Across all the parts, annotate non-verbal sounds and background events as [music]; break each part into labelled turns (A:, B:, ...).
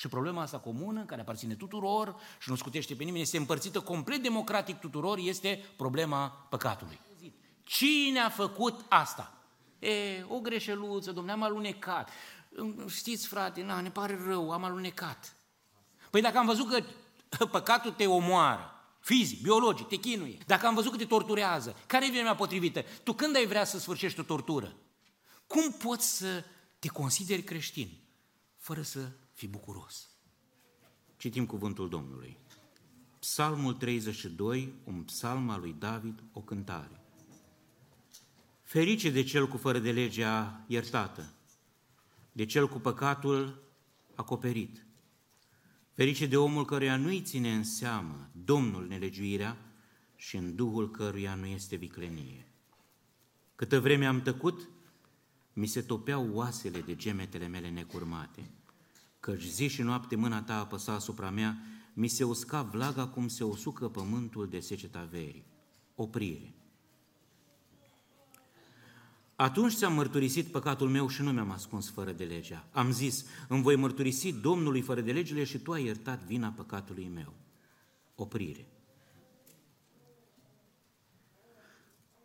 A: Și problema asta comună, care aparține tuturor și nu scutește pe nimeni, este împărțită complet democratic tuturor, este problema păcatului. Cine a făcut asta? E, o greșeluță, domnule, am alunecat. Știți, frate, na, ne pare rău, am alunecat. Păi dacă am văzut că [laughs] păcatul te omoară, fizic, biologic, te chinuie, dacă am văzut că te torturează, care e vremea potrivită? Tu când ai vrea să sfârșești o tortură? Cum poți să te consideri creștin fără să fii bucuros? Citim cuvântul Domnului. Psalmul 32, un psalm al lui David, o cântare. Ferice de cel cu fără de legea iertată, de cel cu păcatul acoperit. Ferice de omul căruia nu-i ține în seamă Domnul nelegiuirea și în Duhul căruia nu este viclenie. Câtă vreme am tăcut, mi se topeau oasele de gemetele mele necurmate, căci zi și noapte mâna ta apăsa asupra mea, mi se usca vlaga cum se usucă pământul de seceta verii. Oprire. Atunci ți-am mărturisit păcatul meu și nu mi-am ascuns fără de legea. Am zis, îmi voi mărturisi Domnului fără de legile și tu ai iertat vina păcatului meu. Oprire.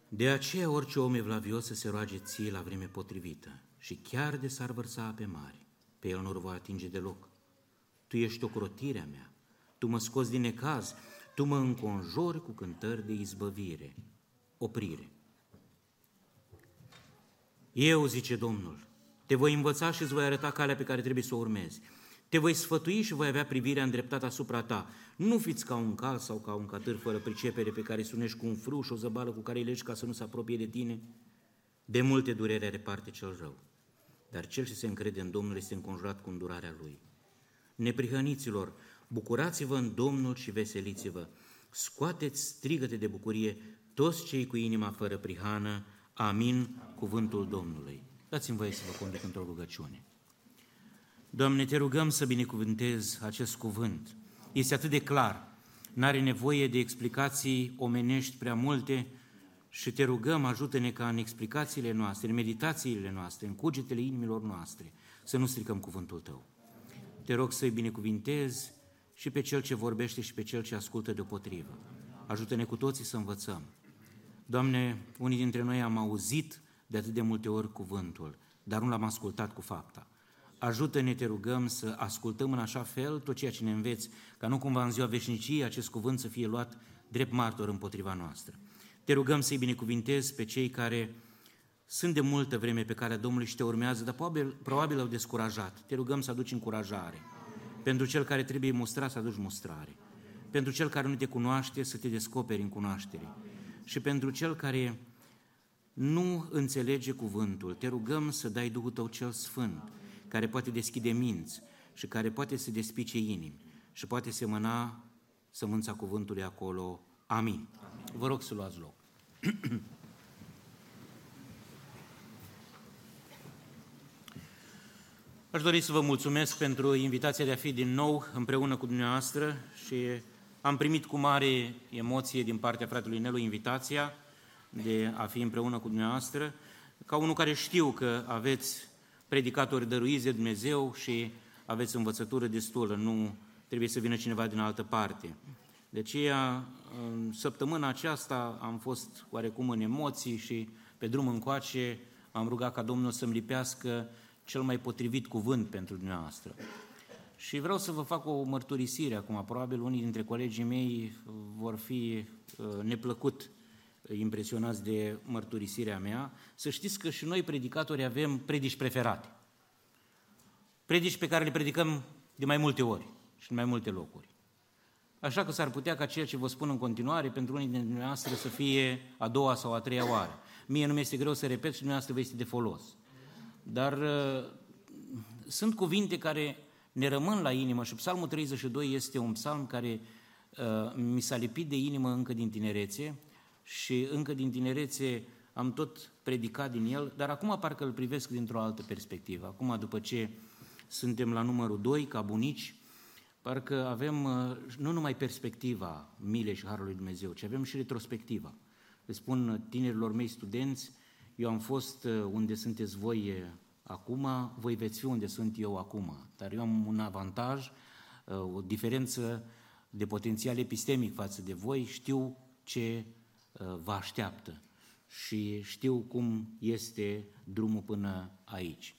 A: De aceea orice om evlavios să se roage ție la vreme potrivită și chiar de s-ar vărsa pe mari, pe el nu-l voi atinge deloc. Tu ești o crotirea mea, tu mă scoți din necaz, tu mă înconjori cu cântări de izbăvire. Oprire. Eu, zice Domnul, te voi învăța și îți voi arăta calea pe care trebuie să o urmezi. Te voi sfătui și voi avea privirea îndreptată asupra ta. Nu fiți ca un cal sau ca un catâr fără pricepere pe care sunești cu un frâu și o zăbală cu care îi legi ca să nu se apropie de tine. De multe durere are parte cel rău, dar cel ce se încrede în Domnul este înconjurat cu îndurarea Lui. Neprihăniților, bucurați-vă în Domnul și veseliți-vă. Scoateți strigăte de bucurie toți cei cu inima fără prihană, Amin, cuvântul Domnului. Dați-mi voie să vă conduc într-o rugăciune. Doamne, te rugăm să binecuvântezi acest cuvânt. Este atât de clar, n-are nevoie de explicații omenești prea multe și te rugăm, ajută-ne ca în explicațiile noastre, în meditațiile noastre, în cugetele inimilor noastre, să nu stricăm cuvântul Tău. Te rog să-i binecuvintezi și pe cel ce vorbește și pe cel ce ascultă deopotrivă. Ajută-ne cu toții să învățăm Doamne, unii dintre noi am auzit de atât de multe ori cuvântul, dar nu l-am ascultat cu fapta. Ajută-ne, te rugăm, să ascultăm în așa fel tot ceea ce ne înveți, ca nu cumva în ziua veșniciei acest cuvânt să fie luat drept martor împotriva noastră. Te rugăm să-i binecuvintezi pe cei care sunt de multă vreme pe care Domnului și te urmează, dar probabil, probabil au descurajat. Te rugăm să aduci încurajare. Pentru cel care trebuie mustrat, să aduci mustrare. Pentru cel care nu te cunoaște, să te descoperi în cunoaștere și pentru cel care nu înțelege cuvântul, te rugăm să dai Duhul Tău cel Sfânt, care poate deschide minți și care poate să despice inimi și poate semăna sămânța cuvântului acolo. Amin. Amin. Vă rog să luați loc. Aș dori să vă mulțumesc pentru invitația de a fi din nou împreună cu dumneavoastră și am primit cu mare emoție din partea fratelui Nelu invitația de a fi împreună cu dumneavoastră, ca unul care știu că aveți predicatori dăruiți de Dumnezeu și aveți învățătură destulă, nu trebuie să vină cineva din altă parte. De aceea, în săptămâna aceasta am fost oarecum în emoții și pe drum încoace am rugat ca Domnul să-mi lipească cel mai potrivit cuvânt pentru dumneavoastră. Și vreau să vă fac o mărturisire acum. Probabil unii dintre colegii mei vor fi uh, neplăcut impresionați de mărturisirea mea. Să știți că și noi, predicatori, avem predici preferate. Predici pe care le predicăm de mai multe ori și în mai multe locuri. Așa că s-ar putea ca ceea ce vă spun în continuare pentru unii dintre dumneavoastră să fie a doua sau a treia oară. Mie nu mi-este greu să repet și dumneavoastră vă este de folos. Dar uh, sunt cuvinte care ne rămân la inimă și Psalmul 32 este un psalm care uh, mi s-a lipit de inimă încă din tinerețe și încă din tinerețe am tot predicat din el, dar acum parcă îl privesc dintr-o altă perspectivă. Acum, după ce suntem la numărul 2, ca bunici, parcă avem uh, nu numai perspectiva milei și harului Dumnezeu, ci avem și retrospectiva. Le spun tinerilor mei studenți, eu am fost uh, unde sunteți voi acum, voi veți fi unde sunt eu acum. Dar eu am un avantaj, uh, o diferență de potențial epistemic față de voi, știu ce uh, vă așteaptă și știu cum este drumul până aici.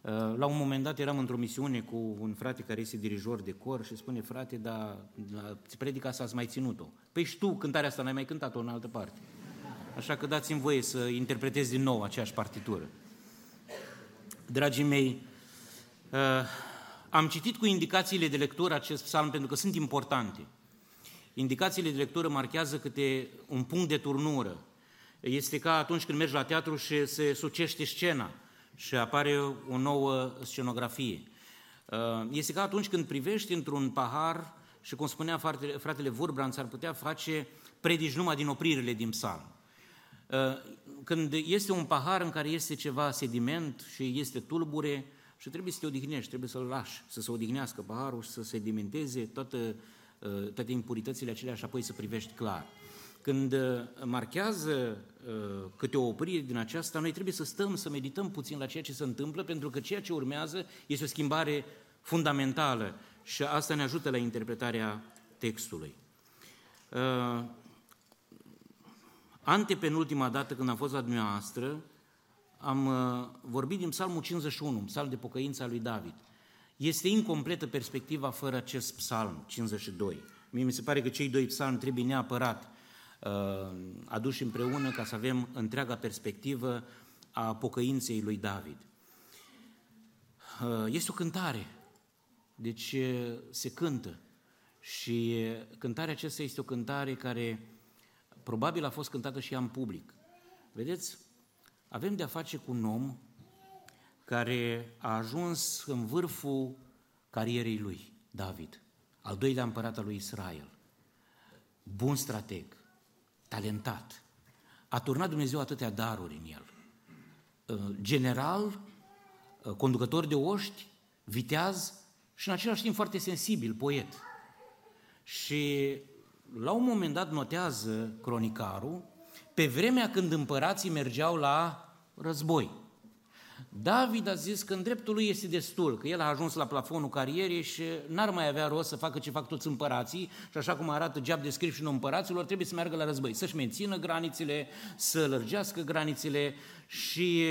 A: Uh, la un moment dat eram într-o misiune cu un frate care este dirijor de cor și spune, frate, dar predica asta ați mai ținut-o. Păi și tu cântarea asta n-ai mai cântat-o în altă parte. Așa că dați-mi voie să interpretez din nou aceeași partitură. Dragii mei, uh, am citit cu indicațiile de lectură acest psalm pentru că sunt importante. Indicațiile de lectură marchează câte un punct de turnură. Este ca atunci când mergi la teatru și se sucește scena și apare o nouă scenografie. Uh, este ca atunci când privești într-un pahar și, cum spunea fratele Vurbran, ar putea face predici numai din opririle din psalm. Uh, când este un pahar în care este ceva sediment și este tulbure și trebuie să te odihnești, trebuie să-l lași, să se odihnească paharul și să sedimenteze toată, uh, toate impuritățile acelea și apoi să privești clar. Când uh, marchează câte o oprire din aceasta, noi trebuie să stăm, să medităm puțin la ceea ce se întâmplă, pentru că ceea ce urmează este o schimbare fundamentală și asta ne ajută la interpretarea textului. Antepenultima dată când am fost la dumneavoastră, am uh, vorbit din Psalmul 51, psalm de pocăință al lui David. Este incompletă perspectiva fără acest psalm 52. Mie mi se pare că cei doi psalmi trebuie neapărat uh, aduși împreună ca să avem întreaga perspectivă a pocăinței lui David. Uh, este o cântare, deci uh, se cântă și uh, cântarea aceasta este o cântare care probabil a fost cântată și ea în public. Vedeți, avem de-a face cu un om care a ajuns în vârful carierei lui, David, al doilea împărat al lui Israel. Bun strateg, talentat, a turnat Dumnezeu atâtea daruri în el. Uh, general, uh, conducător de oști, viteaz și în același timp foarte sensibil, poet. Și la un moment dat notează cronicarul, pe vremea când împărații mergeau la război. David a zis că în dreptul lui este destul, că el a ajuns la plafonul carierei și n-ar mai avea rost să facă ce fac toți împărații și așa cum arată job description împăraților, trebuie să meargă la război, să-și mențină granițele, să lărgească granițele și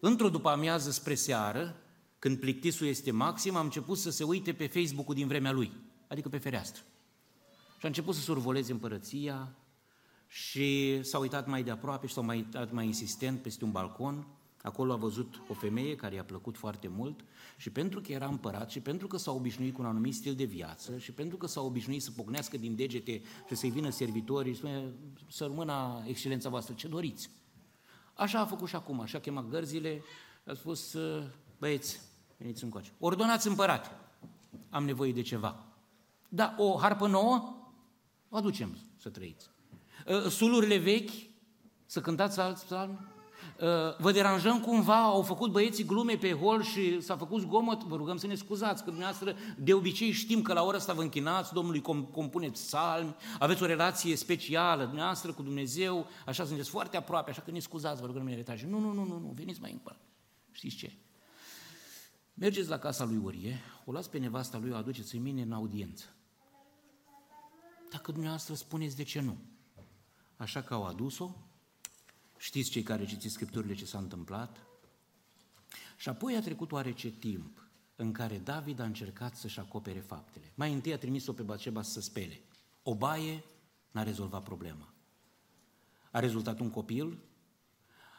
A: într-o după amiază spre seară, când plictisul este maxim, am început să se uite pe Facebook-ul din vremea lui, adică pe fereastră. Și a început să survoleze împărăția și s-a uitat mai de aproape și s-a mai uitat mai insistent peste un balcon. Acolo a văzut o femeie care i-a plăcut foarte mult și pentru că era împărat și pentru că s-a obișnuit cu un anumit stil de viață și pentru că s-a obișnuit să pocnească din degete și să-i vină servitorii, spune, să rămână excelența voastră, ce doriți. Așa a făcut și acum, așa a chemat gărzile, a spus, băieți, veniți încoace. Ordonați împărate, am nevoie de ceva. Da, o harpă nouă? O aducem să trăiți. Uh, sulurile vechi, să cântați alți psalmi? Uh, vă deranjăm cumva, au făcut băieții glume pe hol și s-a făcut zgomot, vă rugăm să ne scuzați, că dumneavoastră de obicei știm că la ora asta vă închinați, Domnului compuneți psalmi, aveți o relație specială dumneavoastră cu Dumnezeu, așa sunteți foarte aproape, așa că ne scuzați, vă rugăm în etaje. Nu, nu, nu, nu, nu, veniți mai încoace. Știți ce? Mergeți la casa lui Urie, o luați pe nevasta lui, o aduceți în mine în audiență dacă dumneavoastră spuneți de ce nu. Așa că au adus-o, știți cei care citiți Scripturile ce s-a întâmplat? Și apoi a trecut oarece timp în care David a încercat să-și acopere faptele. Mai întâi a trimis-o pe Baceba să spele. O baie n-a rezolvat problema. A rezultat un copil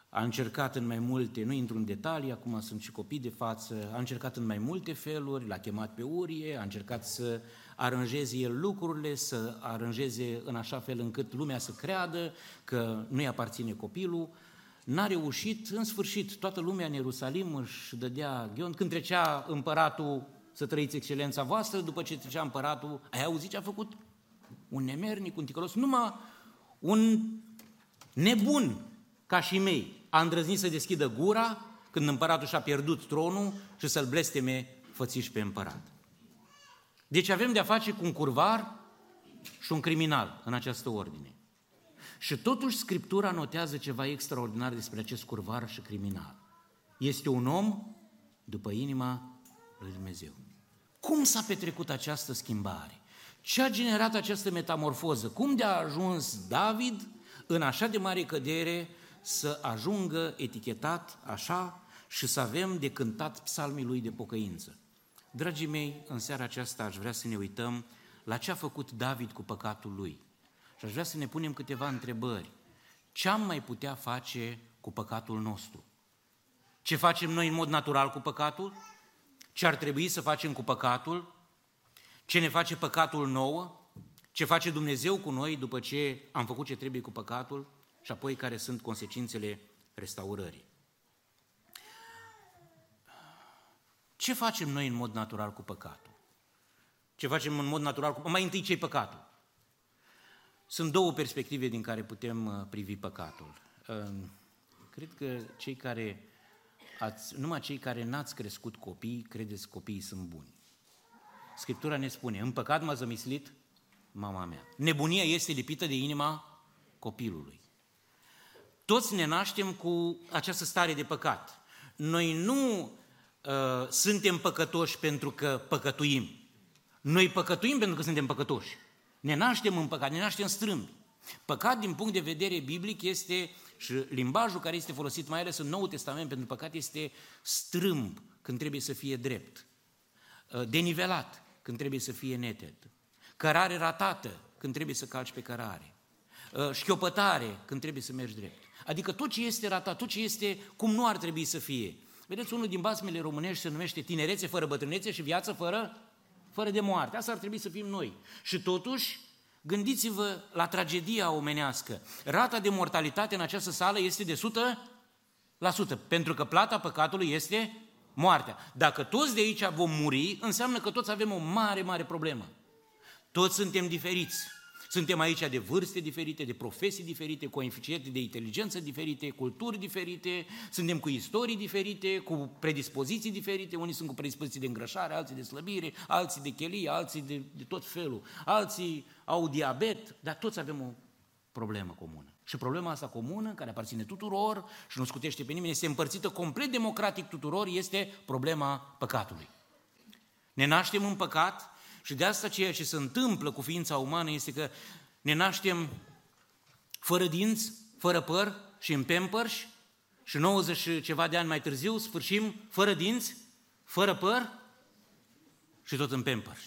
A: a încercat în mai multe, nu intru în detalii, acum sunt și copii de față, a încercat în mai multe feluri, l-a chemat pe Urie, a încercat să aranjeze el lucrurile, să aranjeze în așa fel încât lumea să creadă că nu-i aparține copilul, n-a reușit, în sfârșit, toată lumea în Ierusalim își dădea ghion, când trecea împăratul să trăiți excelența voastră, după ce trecea împăratul, ai auzit ce a făcut? Un nemernic, un ticălos, numai un nebun ca și mei, a îndrăznit să deschidă gura când împăratul și-a pierdut tronul și să-l blesteme fățiș pe împărat. Deci avem de-a face cu un curvar și un criminal în această ordine. Și totuși Scriptura notează ceva extraordinar despre acest curvar și criminal. Este un om după inima lui Dumnezeu. Cum s-a petrecut această schimbare? Ce a generat această metamorfoză? Cum de a ajuns David în așa de mare cădere să ajungă etichetat așa și să avem de cântat psalmii lui de pocăință? Dragii mei, în seara aceasta aș vrea să ne uităm la ce a făcut David cu păcatul lui. Și aș vrea să ne punem câteva întrebări. Ce am mai putea face cu păcatul nostru? Ce facem noi în mod natural cu păcatul? Ce ar trebui să facem cu păcatul? Ce ne face păcatul nouă? Ce face Dumnezeu cu noi după ce am făcut ce trebuie cu păcatul? Și apoi care sunt consecințele restaurării. Ce facem noi în mod natural cu păcatul? Ce facem în mod natural cu... Mai întâi ce păcatul? Sunt două perspective din care putem uh, privi păcatul. Cred că cei care ați, numai cei care n-ați crescut copii, credeți copiii sunt buni. Scriptura ne spune, în păcat m-a zămislit mama mea. Nebunia este lipită de inima copilului. Toți ne naștem cu această stare de păcat. Noi nu uh, suntem păcătoși pentru că păcătuim. Noi păcătuim pentru că suntem păcătoși. Ne naștem în păcat, ne naștem strâmbi. Păcat, din punct de vedere biblic, este, și limbajul care este folosit mai ales în Noul Testament pentru păcat, este strâmb când trebuie să fie drept, uh, denivelat când trebuie să fie neted, cărare ratată când trebuie să calci pe cărare, uh, șchiopătare când trebuie să mergi drept. Adică tot ce este ratat, tot ce este cum nu ar trebui să fie. Vedeți, unul din basmele românești se numește tinerețe fără bătrânețe și viață fără, fără de moarte. Asta ar trebui să fim noi. Și totuși, Gândiți-vă la tragedia omenească. Rata de mortalitate în această sală este de 100%, pentru că plata păcatului este moartea. Dacă toți de aici vom muri, înseamnă că toți avem o mare, mare problemă. Toți suntem diferiți. Suntem aici de vârste diferite, de profesii diferite, coeficiente de inteligență diferite, culturi diferite, suntem cu istorii diferite, cu predispoziții diferite, unii sunt cu predispoziții de îngrășare, alții de slăbire, alții de chelie, alții de, de tot felul, alții au diabet, dar toți avem o problemă comună. Și problema asta comună, care aparține tuturor și nu scutește pe nimeni, este împărțită complet democratic tuturor, este problema păcatului. Ne naștem în păcat, și de asta ceea ce se întâmplă cu ființa umană este că ne naștem fără dinți, fără păr și în pampers și 90 și ceva de ani mai târziu sfârșim fără dinți, fără păr și tot în pampers.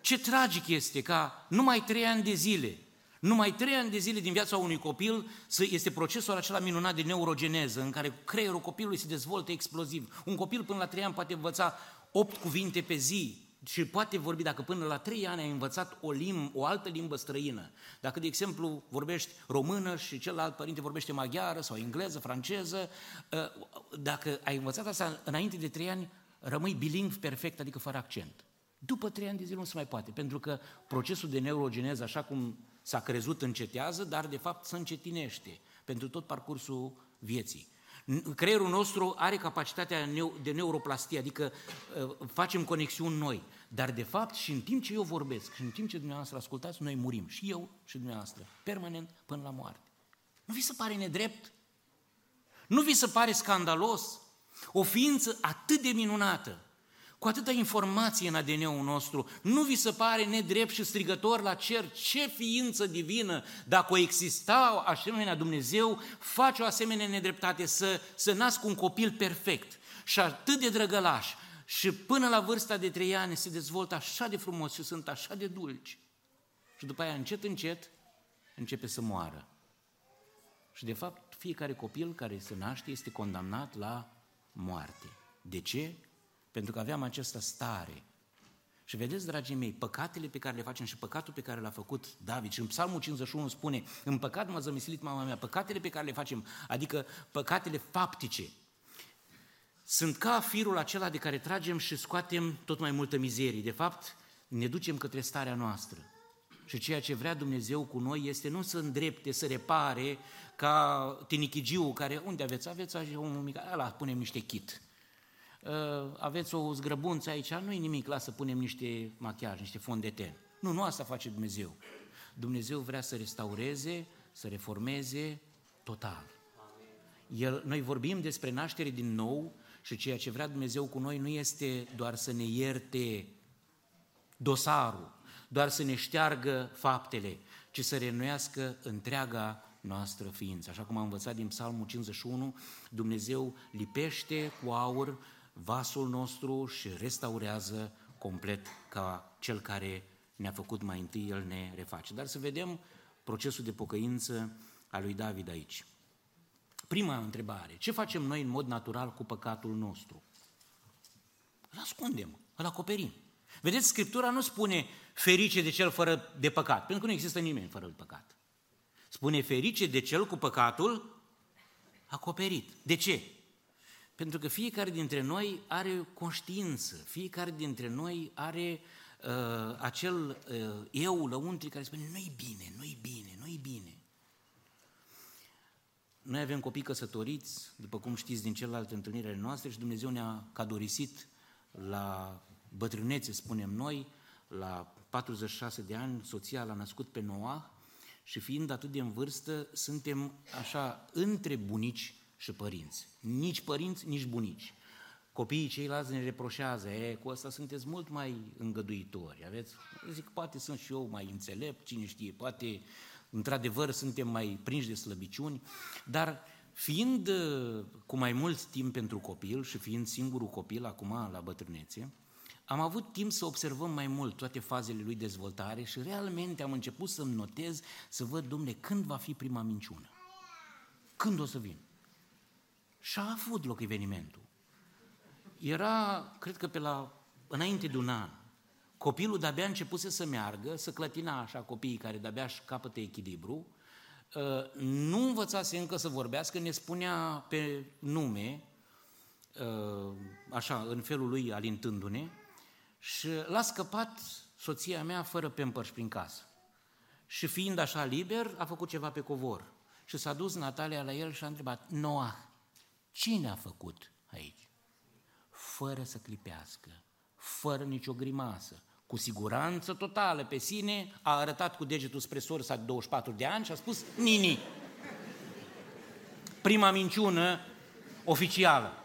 A: Ce tragic este ca numai trei ani de zile, numai trei ani de zile din viața unui copil este procesul acela minunat de neurogeneză, în care creierul copilului se dezvoltă exploziv. Un copil până la trei ani poate învăța opt cuvinte pe zi, și poate vorbi dacă până la trei ani ai învățat o, lim, o altă limbă străină. Dacă, de exemplu, vorbești română și celălalt părinte vorbește maghiară sau engleză, franceză, ă, dacă ai învățat asta înainte de trei ani, rămâi bilingv perfect, adică fără accent. După trei ani de zile nu se mai poate, pentru că procesul de neurogeneză, așa cum s-a crezut, încetează, dar de fapt se încetinește pentru tot parcursul vieții. Creierul nostru are capacitatea de neuroplastie, adică uh, facem conexiuni noi. Dar de fapt și în timp ce eu vorbesc și în timp ce dumneavoastră ascultați, noi murim. Și eu și dumneavoastră. Permanent până la moarte. Nu vi se pare nedrept? Nu vi se pare scandalos? O ființă atât de minunată, cu atâta informație în ADN-ul nostru, nu vi se pare nedrept și strigător la cer ce ființă divină, dacă o exista asemenea Dumnezeu, face o asemenea nedreptate, să, să nască un copil perfect și atât de drăgălaș și până la vârsta de trei ani se dezvoltă așa de frumos și sunt așa de dulci. Și după aia, încet, încet, începe să moară. Și de fapt, fiecare copil care se naște este condamnat la moarte. De ce? Pentru că aveam această stare. Și vedeți, dragii mei, păcatele pe care le facem și păcatul pe care l-a făcut David, și în Psalmul 51 spune, în păcat m-a zămislit mama mea, păcatele pe care le facem, adică păcatele faptice, sunt ca firul acela de care tragem și scoatem tot mai multă mizerie. De fapt, ne ducem către starea noastră. Și ceea ce vrea Dumnezeu cu noi este nu să îndrepte, să repare, ca tinichigiu care, unde aveți? Aveți așa un mic, ăla, punem niște kit. Uh, aveți o zgrăbunță aici, nu-i nimic, lasă punem niște machiaj, niște fond de ten. Nu, nu asta face Dumnezeu. Dumnezeu vrea să restaureze, să reformeze total. El, noi vorbim despre naștere din nou și ceea ce vrea Dumnezeu cu noi nu este doar să ne ierte dosarul, doar să ne șteargă faptele, ci să renuiască întreaga noastră ființă. Așa cum am învățat din Psalmul 51, Dumnezeu lipește cu aur vasul nostru și restaurează complet ca cel care ne-a făcut mai întâi, El ne reface. Dar să vedem procesul de pocăință a lui David aici. Prima întrebare, ce facem noi în mod natural cu păcatul nostru? Îl ascundem, îl acoperim. Vedeți, Scriptura nu spune ferice de cel fără de păcat, pentru că nu există nimeni fără de păcat. Spune ferice de cel cu păcatul acoperit. De ce? Pentru că fiecare dintre noi are conștiință, fiecare dintre noi are uh, acel uh, eu lăuntri care spune nu-i bine, nu-i bine, nu-i bine. Noi avem copii căsătoriți, după cum știți din celelalte întâlniri ale noastre și Dumnezeu ne-a cadorisit la bătrânețe, spunem noi, la 46 de ani, soția l-a născut pe Noah și fiind atât de în vârstă, suntem așa între bunici și părinți. Nici părinți, nici bunici. Copiii ceilalți ne reproșează, e, cu asta sunteți mult mai îngăduitori, aveți? Zic, poate sunt și eu mai înțelept, cine știe, poate într-adevăr suntem mai prinși de slăbiciuni, dar fiind uh, cu mai mult timp pentru copil și fiind singurul copil acum la bătrânețe, am avut timp să observăm mai mult toate fazele lui dezvoltare și realmente am început să-mi notez, să văd, domne, când va fi prima minciună? Când o să vin? Și a avut loc evenimentul. Era, cred că pe la, înainte de un an, copilul de-abia începuse să meargă, să clătina așa copiii care de-abia își capătă echilibru, uh, nu învățase încă să vorbească, ne spunea pe nume, uh, așa, în felul lui alintându-ne, și l-a scăpat soția mea fără pempărs prin casă. Și fiind așa liber, a făcut ceva pe covor. Și s-a dus Natalia la el și a întrebat, Noah, cine a făcut aici? Fără să clipească, fără nicio grimasă, cu siguranță totală pe sine, a arătat cu degetul spre sorsa de 24 de ani și a spus, Nini. Prima minciună oficială.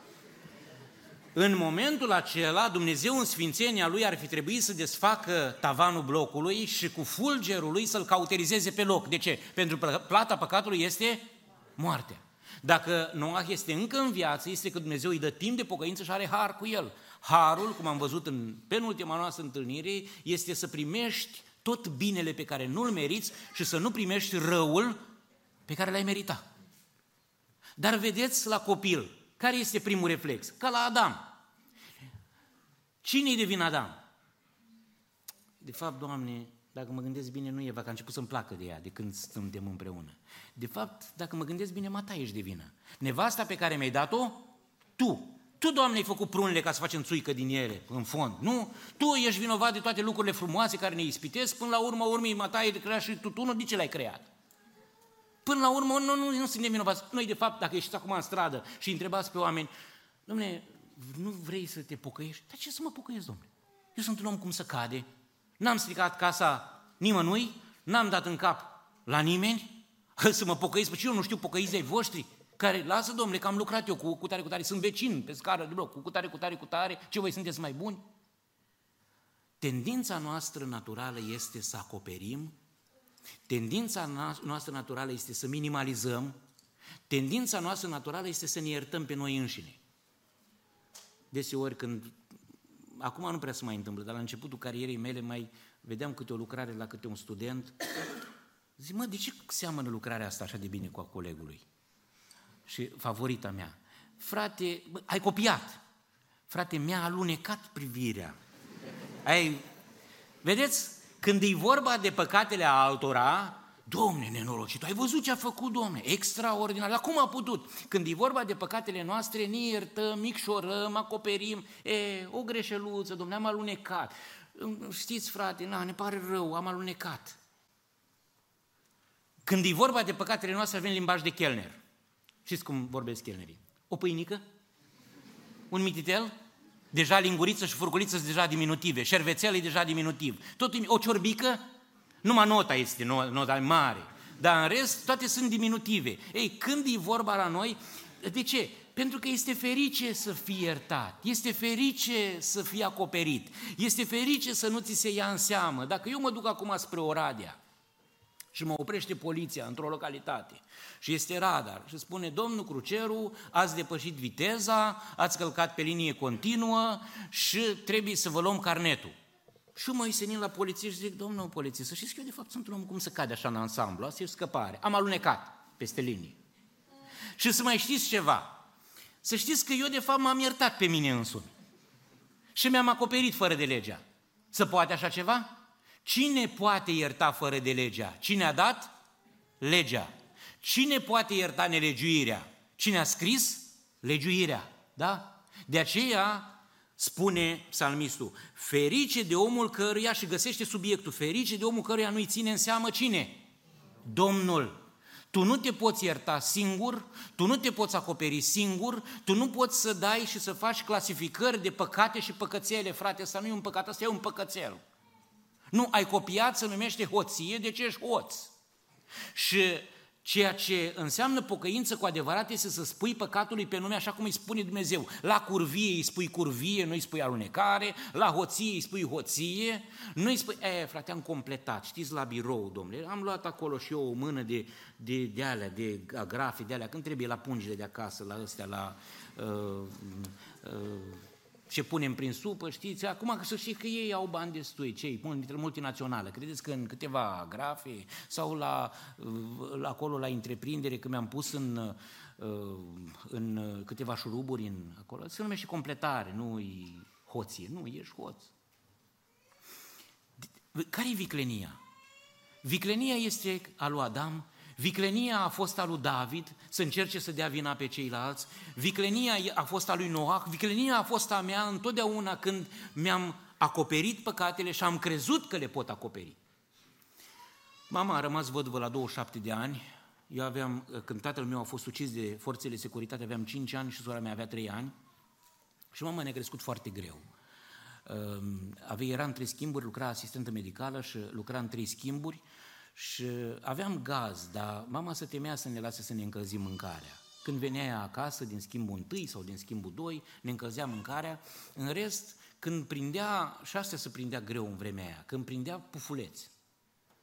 A: În momentul acela, Dumnezeu în sfințenia Lui ar fi trebuit să desfacă tavanul blocului și cu fulgerul Lui să-l cauterizeze pe loc. De ce? Pentru că plata păcatului este moartea. Dacă Noah este încă în viață, este că Dumnezeu îi dă timp de pocăință și are har cu el. Harul, cum am văzut în penultima noastră întâlnire, este să primești tot binele pe care nu-l meriți și să nu primești răul pe care l-ai meritat. Dar vedeți la copil, care este primul reflex? Ca la Adam. Cine-i de vin Adam? De fapt, Doamne, dacă mă gândesc bine, nu Eva, că a început să-mi placă de ea de când suntem împreună. De fapt, dacă mă gândesc bine, Mata ești de vină. Nevasta pe care mi-ai dat-o, tu. Tu, Doamne, ai făcut prunele ca să facem țuică din ele, în fond. Nu? Tu ești vinovat de toate lucrurile frumoase care ne ispitesc, până la urmă, urmii, Mataie de creat și tu, tu nu, de ce l-ai creat? Până la urmă, nu, nu, nu suntem vinovați. Noi, de fapt, dacă ești acum în stradă și întrebați pe oameni, domne, nu vrei să te pocăiești? Dar ce să mă pocăiesc, domnule? Eu sunt un om cum să cade, n-am stricat casa nimănui, n-am dat în cap la nimeni, [laughs] să mă pocăiesc, pentru eu nu știu pocăiți ai voștri, care, lasă domnule, că am lucrat eu cu, cu tare, cu tare, sunt vecin pe scară de bloc, cu tare, cu tare, cu tare, ce voi sunteți mai buni? Tendința noastră naturală este să acoperim, tendința noastră naturală este să minimalizăm, tendința noastră naturală este să ne iertăm pe noi înșine. Deseori când, acum nu prea se mai întâmplă, dar la începutul carierei mele mai vedeam câte o lucrare la câte un student, zic, mă, de ce seamănă lucrarea asta așa de bine cu a colegului? Și favorita mea, frate, bă, ai copiat, frate, mi-a alunecat privirea. Ai, vedeți, când e vorba de păcatele altora, Domne, nenorocit, ai văzut ce a făcut, Domne? Extraordinar. Dar cum a putut? Când e vorba de păcatele noastre, ne iertăm, micșorăm, acoperim. E, o greșeluță, Domne, am alunecat. Știți, frate, na, ne pare rău, am alunecat. Când e vorba de păcatele noastre, avem limbaj de chelner. Știți cum vorbesc chelnerii? O pâinică? Un mititel? Deja linguriță și furculiță sunt deja diminutive. Șervețel e deja diminutiv. Tot o ciorbică? Numai nota este nota mare. Dar în rest, toate sunt diminutive. Ei, când e vorba la noi, De ce? Pentru că este ferice să fii iertat, este ferice să fii acoperit, este ferice să nu ți se ia în seamă. Dacă eu mă duc acum spre Oradea și mă oprește poliția într-o localitate și este radar și spune, domnul Cruceru, ați depășit viteza, ați călcat pe linie continuă și trebuie să vă luăm carnetul. Și mă senin la poliție și zic, domnul poliție, să știți că eu de fapt sunt un om cum să cade așa în ansamblu, asta e o scăpare. Am alunecat peste linie. Și să mai știți ceva, să știți că eu de fapt m-am iertat pe mine însumi. Și mi-am acoperit fără de legea. Să poate așa ceva? Cine poate ierta fără de legea? Cine a dat? Legea. Cine poate ierta nelegiuirea? Cine a scris? Legiuirea. Da? De aceea spune psalmistul, ferice de omul căruia, și găsește subiectul, ferice de omul căruia nu-i ține în seamă cine? Domnul. Tu nu te poți ierta singur, tu nu te poți acoperi singur, tu nu poți să dai și să faci clasificări de păcate și păcățele, frate, asta nu e un păcat, asta e un păcățel. Nu, ai copiat, se numește hoție, de ce ești hoț? Și Ceea ce înseamnă pocăință cu adevărat este să spui păcatului pe nume așa cum îi spune Dumnezeu. La curvie îi spui curvie, nu îi spui alunecare, la hoție îi spui hoție, nu îi spui, e, frate, am completat, știți, la birou, domnule, am luat acolo și eu o mână de, de, de alea, de agrafe, de alea, când trebuie la pungile de acasă, la astea, la uh, uh, ce punem prin supă, știți? Acum să știți că ei au bani destui, cei multinaționale. Credeți că în câteva grafe sau la, la acolo la întreprindere, că mi-am pus în, în câteva șuruburi în acolo, se numește completare, nu e hoție, nu, ești hoț. Care e viclenia? Viclenia este a lui Adam Viclenia a fost a lui David să încerce să dea vina pe ceilalți, viclenia a fost a lui Noach, viclenia a fost a mea întotdeauna când mi-am acoperit păcatele și am crezut că le pot acoperi. Mama a rămas văduvă la 27 de ani, eu aveam, când tatăl meu a fost ucis de forțele de securitate, aveam 5 ani și sora mea avea 3 ani. Și mama ne-a crescut foarte greu. Avea, era în trei schimburi, lucra asistentă medicală și lucra în trei schimburi și aveam gaz, dar mama se temea să ne lase să ne încălzim mâncarea. Când venea ea acasă, din schimbul întâi sau din schimbul doi, ne încălzea mâncarea. În rest, când prindea, și asta se prindea greu în vremea aia, când prindea pufuleți.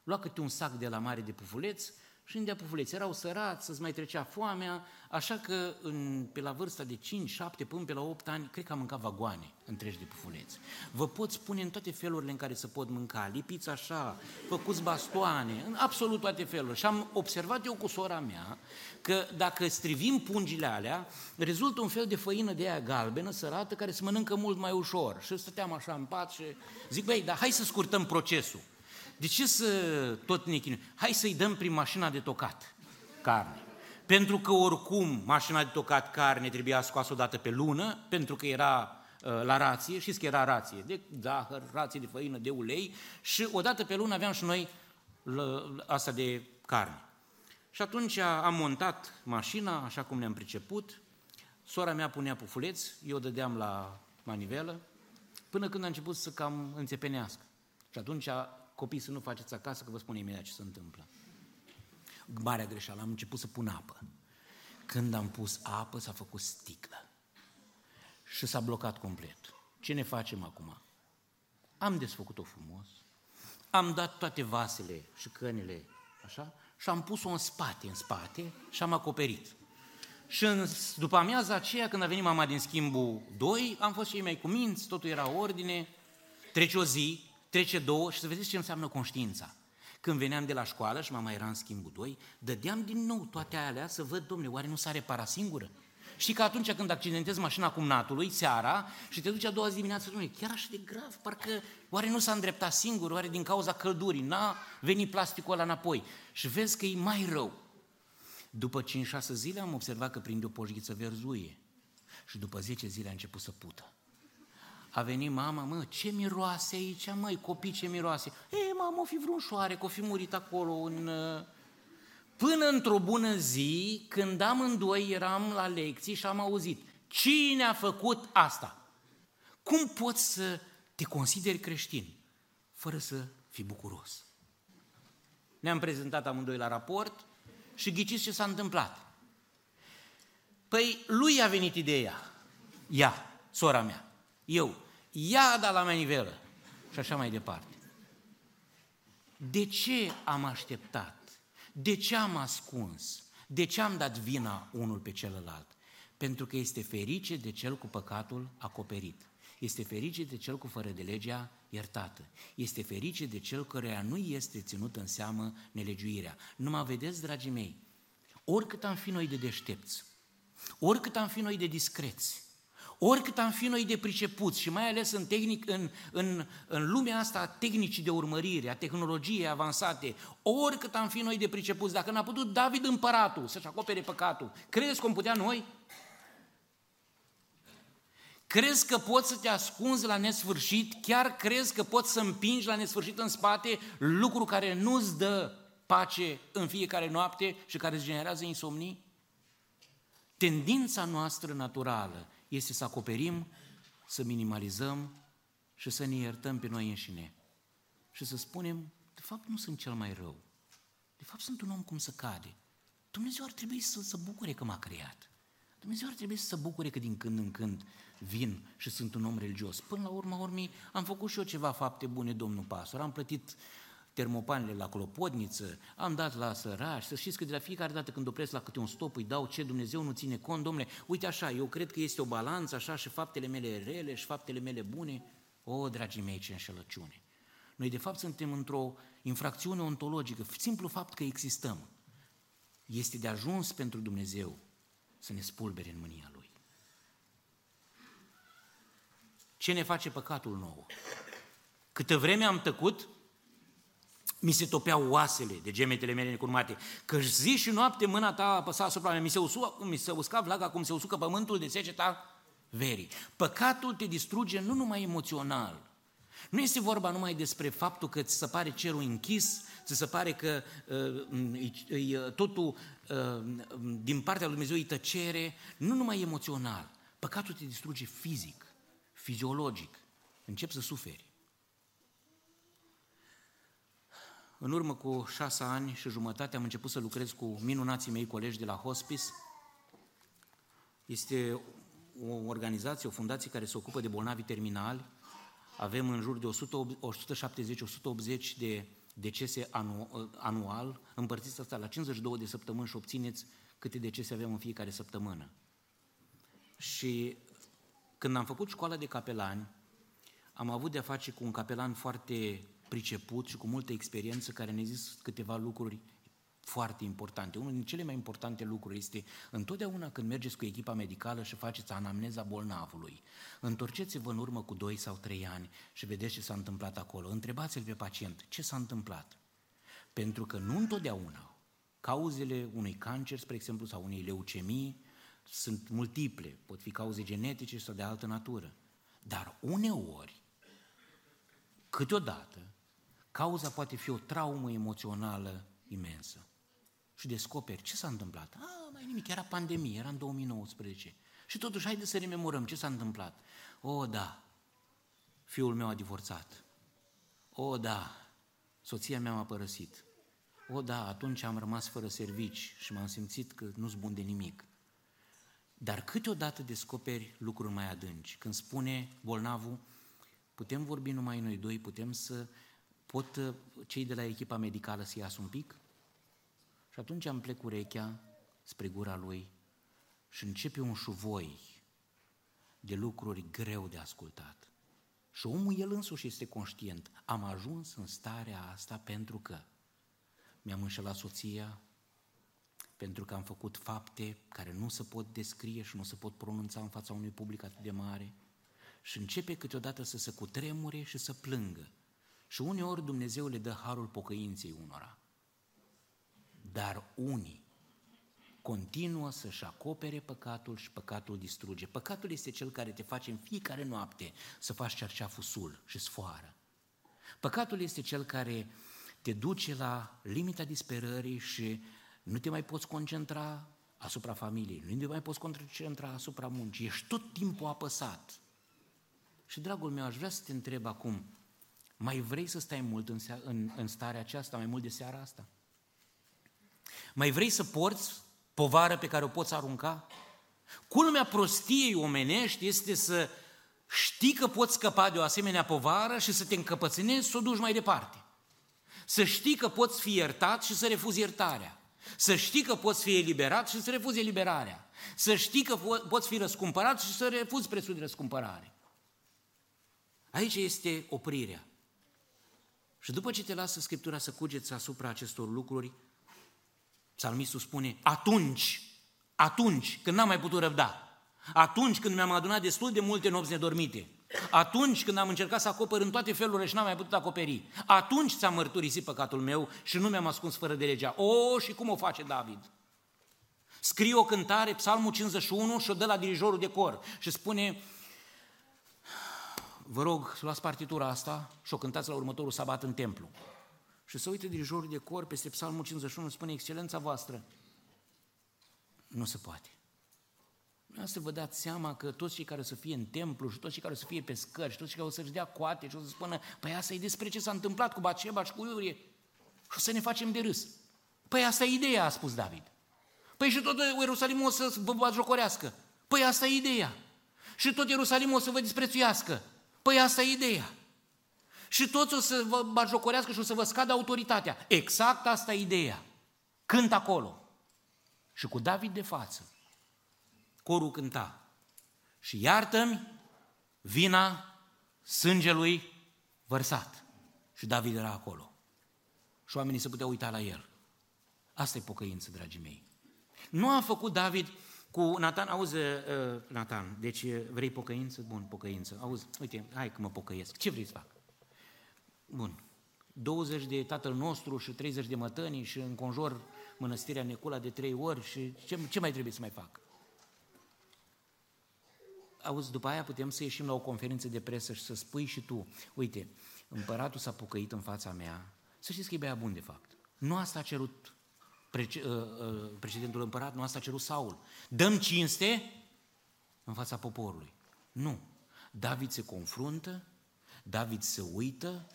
A: Lua câte un sac de la mare de pufuleți și îndea pufuleți. Erau sărați, să-ți mai trecea foamea, așa că în, pe la vârsta de 5, 7 până pe la 8 ani, cred că am mâncat vagoane întregi de pufuleți. Vă pot spune în toate felurile în care se pot mânca, lipiți așa, făcuți bastoane, în absolut toate felurile. Și am observat eu cu sora mea că dacă strivim pungile alea, rezultă un fel de făină de aia galbenă, sărată, care se mănâncă mult mai ușor. Și stăteam așa în pat și zic, băi, dar hai să scurtăm procesul. De ce să tot ne chinuim? Hai să-i dăm prin mașina de tocat carne. Pentru că oricum mașina de tocat carne trebuia scoasă o dată pe lună, pentru că era uh, la rație, știți că era rație de zahăr, rație de făină, de ulei și odată pe lună aveam și noi asta de carne. Și atunci am montat mașina, așa cum ne-am priceput, sora mea punea pufuleți, eu dădeam la manivelă, până când a început să cam înțepenească. Și atunci copii să nu faceți acasă, că vă spun imediat ce se întâmplă. Marea greșeală, am început să pun apă. Când am pus apă, s-a făcut sticlă. Și s-a blocat complet. Ce ne facem acum? Am desfăcut-o frumos, am dat toate vasele și cănile, așa, și am pus-o în spate, în spate, și am acoperit. Și în, după amiaza aceea, când a venit mama din schimbul 2, am fost și ei mai cuminți, totul era ordine, trece o zi, trece două și să vedeți ce înseamnă conștiința. Când veneam de la școală și mama era în schimbul 2, dădeam din nou toate alea să văd, domne, oare nu s-a reparat singură? Și că atunci când accidentezi mașina cumnatului, seara, și te duci a doua zi dimineață, domne, chiar așa de grav, parcă oare nu s-a îndreptat singur, oare din cauza căldurii, n-a venit plasticul ăla înapoi. Și vezi că e mai rău. După 5-6 zile am observat că prinde o poșghiță verzuie. Și după 10 zile a început să pută. A venit mama, mă, ce miroase aici, măi, copii, ce miroase. Ei, mamă, o fi vreun șoare, că o fi murit acolo în... Uh, Până într-o bună zi, când amândoi eram la lecții și am auzit, cine a făcut asta? Cum poți să te consideri creștin fără să fii bucuros? Ne-am prezentat amândoi la raport și ghiciți ce s-a întâmplat. Păi lui a venit ideea. Ea, sora mea, eu, ea a dat la manivelă și așa mai departe. De ce am așteptat? De ce am ascuns? De ce am dat vina unul pe celălalt? Pentru că este ferice de cel cu păcatul acoperit. Este ferice de cel cu fără de legea iertată. Este ferice de cel căreia nu este ținut în seamă nelegiuirea. Nu mă vedeți, dragii mei, oricât am fi noi de deștepți, oricât am fi noi de discreți, oricât am fi noi de pricepuți și mai ales în, tehnic, în, în, în lumea asta a tehnicii de urmărire, a tehnologiei avansate, oricât am fi noi de pricepuți, dacă n-a putut David împăratul să-și acopere păcatul, credeți că am putea noi? Crezi că poți să te ascunzi la nesfârșit? Chiar crezi că poți să împingi la nesfârșit în spate lucru care nu-ți dă pace în fiecare noapte și care îți generează insomnii? Tendința noastră naturală este să acoperim, să minimalizăm și să ne iertăm pe noi înșine. Și să spunem, de fapt nu sunt cel mai rău. De fapt sunt un om cum să cade. Dumnezeu ar trebui să se bucure că m-a creat. Dumnezeu ar trebui să se bucure că din când în când vin și sunt un om religios. Până la urma urmei am făcut și eu ceva fapte bune, domnul pastor. Am plătit termopanele la clopotniță, am dat la sărași, să știți că de la fiecare dată când opresc la câte un stop îi dau ce Dumnezeu nu ține cont, domnule, uite așa, eu cred că este o balanță așa și faptele mele rele și faptele mele bune. O, dragii mei, ce înșelăciune! Noi de fapt suntem într-o infracțiune ontologică, simplu fapt că existăm. Este de ajuns pentru Dumnezeu să ne spulbere în mânia Lui. Ce ne face păcatul nou? Câtă vreme am tăcut, mi se topeau oasele de gemetele mele necurmate, că zi și noapte mâna ta apăsa asupra mea, mi se, usu, mi se usca vlaga cum se usucă pământul de seceta verii. Păcatul te distruge nu numai emoțional, nu este vorba numai despre faptul că ți se pare cerul închis, ți se pare că uh, totul uh, din partea lui Dumnezeu îi tăcere, nu numai emoțional. Păcatul te distruge fizic, fiziologic. Încep să suferi. În urmă cu șase ani și jumătate am început să lucrez cu minunații mei colegi de la Hospice. Este o organizație, o fundație care se ocupă de bolnavi terminali. Avem în jur de 170-180 de decese anu, anual, împărțiți asta la 52 de săptămâni și obțineți câte decese avem în fiecare săptămână. Și când am făcut școala de capelani, am avut de-a face cu un capelan foarte priceput și cu multă experiență care ne-a zis câteva lucruri foarte importante. Unul din cele mai importante lucruri este întotdeauna când mergeți cu echipa medicală și faceți anamneza bolnavului, întorceți-vă în urmă cu 2 sau 3 ani și vedeți ce s-a întâmplat acolo. Întrebați-l pe pacient ce s-a întâmplat. Pentru că nu întotdeauna cauzele unui cancer, spre exemplu, sau unei leucemii sunt multiple, pot fi cauze genetice sau de altă natură. Dar uneori, câteodată, cauza poate fi o traumă emoțională imensă. Și descoperi ce s-a întâmplat. Ah, mai nimic, era pandemie, era în 2019. Și totuși, haideți să rememorăm ce s-a întâmplat. O, oh, da, fiul meu a divorțat. O, oh, da, soția mea m-a părăsit. O, oh, da, atunci am rămas fără servici și m-am simțit că nu-s bun de nimic. Dar câteodată descoperi lucruri mai adânci. Când spune bolnavul, putem vorbi numai noi doi, putem să pot uh, cei de la echipa medicală să iasă un pic? Și atunci am plec urechea spre gura lui și începe un șuvoi de lucruri greu de ascultat. Și omul el însuși este conștient. Am ajuns în starea asta pentru că mi-am înșelat soția, pentru că am făcut fapte care nu se pot descrie și nu se pot pronunța în fața unui public atât de mare. Și începe câteodată să se cutremure și să plângă. Și uneori Dumnezeu le dă harul pocăinței unora. Dar unii continuă să-și acopere păcatul și păcatul distruge. Păcatul este cel care te face în fiecare noapte să faci cerceaful sul și sfoară. Păcatul este cel care te duce la limita disperării și nu te mai poți concentra asupra familiei, nu te mai poți concentra asupra muncii, ești tot timpul apăsat. Și, dragul meu, aș vrea să te întreb acum, mai vrei să stai mult în, în, în starea aceasta, mai mult de seara asta? Mai vrei să porți povară pe care o poți arunca? Culmea prostiei omenești este să știi că poți scăpa de o asemenea povară și să te încăpățânezi să o duci mai departe. Să știi că poți fi iertat și să refuzi iertarea. Să știi că poți fi eliberat și să refuzi eliberarea. Să știi că po- poți fi răscumpărat și să refuzi prețul de răscumpărare. Aici este oprirea. Și după ce te lasă Scriptura să cugeți asupra acestor lucruri, psalmistul spune, atunci, atunci, când n-am mai putut răbda, atunci când mi-am adunat destul de multe nopți nedormite, atunci când am încercat să acopăr în toate felurile și n-am mai putut acoperi, atunci ți-am mărturisit păcatul meu și nu mi-am ascuns fără de legea. O, și cum o face David? Scrie o cântare, Psalmul 51, și o dă la dirijorul de cor și spune, vă rog să luați partitura asta și o cântați la următorul sabat în templu. Și să uite dirijorul de cor peste Psalmul 51 spune, excelența voastră, nu se poate. Nu să vă dați seama că toți cei care o să fie în templu și toți cei care o să fie pe scări și toți cei care o să-și dea coate și o să spună, păi asta e despre ce s-a întâmplat cu Baceba și cu Iurie și o să ne facem de râs. Păi asta e ideea, a spus David. Păi și tot Ierusalimul o să vă batjocorească. Păi asta e ideea. Și tot Ierusalimul o să vă disprețuiască. Păi asta e ideea. Și toți o să vă batjocorească și o să vă scadă autoritatea. Exact asta e ideea. Cânt acolo. Și cu David de față, corul cânta. Și iartă-mi vina sângelui vărsat. Și David era acolo. Și oamenii se puteau uita la el. Asta e pocăință, dragii mei. Nu a făcut David cu Nathan, auzi, uh, Nathan, deci uh, vrei pocăință? Bun, pocăință. Auzi, uite, hai că mă pocăiesc. Ce vrei să fac? Bun. 20 de tatăl nostru și 30 de mătănii și înconjor mănăstirea Necula de trei ori și ce, ce mai trebuie să mai fac? Auzi, după aia putem să ieșim la o conferință de presă și să spui și tu, uite, împăratul s-a pocăit în fața mea, să știți că e băiat bun de fapt. Nu asta a cerut uh, uh, precedentul împărat, nu asta a cerut Saul. Dăm cinste în fața poporului. Nu. David se confruntă, David se uită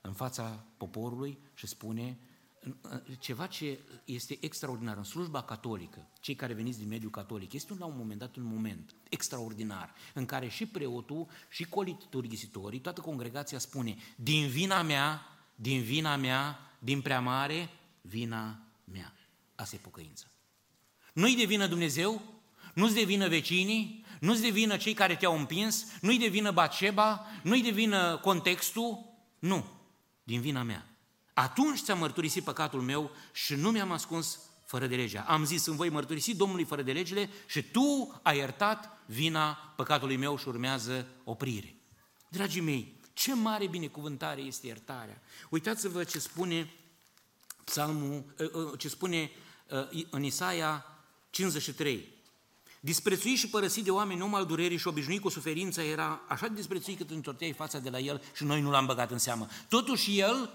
A: în fața poporului și spune, ceva ce este extraordinar în slujba catolică, cei care veniți din mediul catolic, este la un moment dat un moment extraordinar în care și preotul și coliturghisitorii, toată congregația spune, din vina mea, din vina mea, din prea mare, vina mea. Asta e pocăință. Nu-i de vină Dumnezeu, nu-ți de vină vecinii, nu-ți de vină cei care te-au împins, nu-i de vină Baceba, nu-i de vină contextul, nu, din vina mea. Atunci ți-am mărturisit păcatul meu și nu mi-am ascuns fără de legea. Am zis, în voi mărturisi Domnului fără de legile și tu ai iertat vina păcatului meu și urmează oprire. Dragii mei, ce mare binecuvântare este iertarea. Uitați-vă ce spune psalmul, ă, ă, ce spune ă, în Isaia 53. Disprețuit și părăsit de oameni, om al durerii și obișnuit cu suferința, era așa de disprețuit cât întorteai fața de la el și noi nu l-am băgat în seamă. Totuși el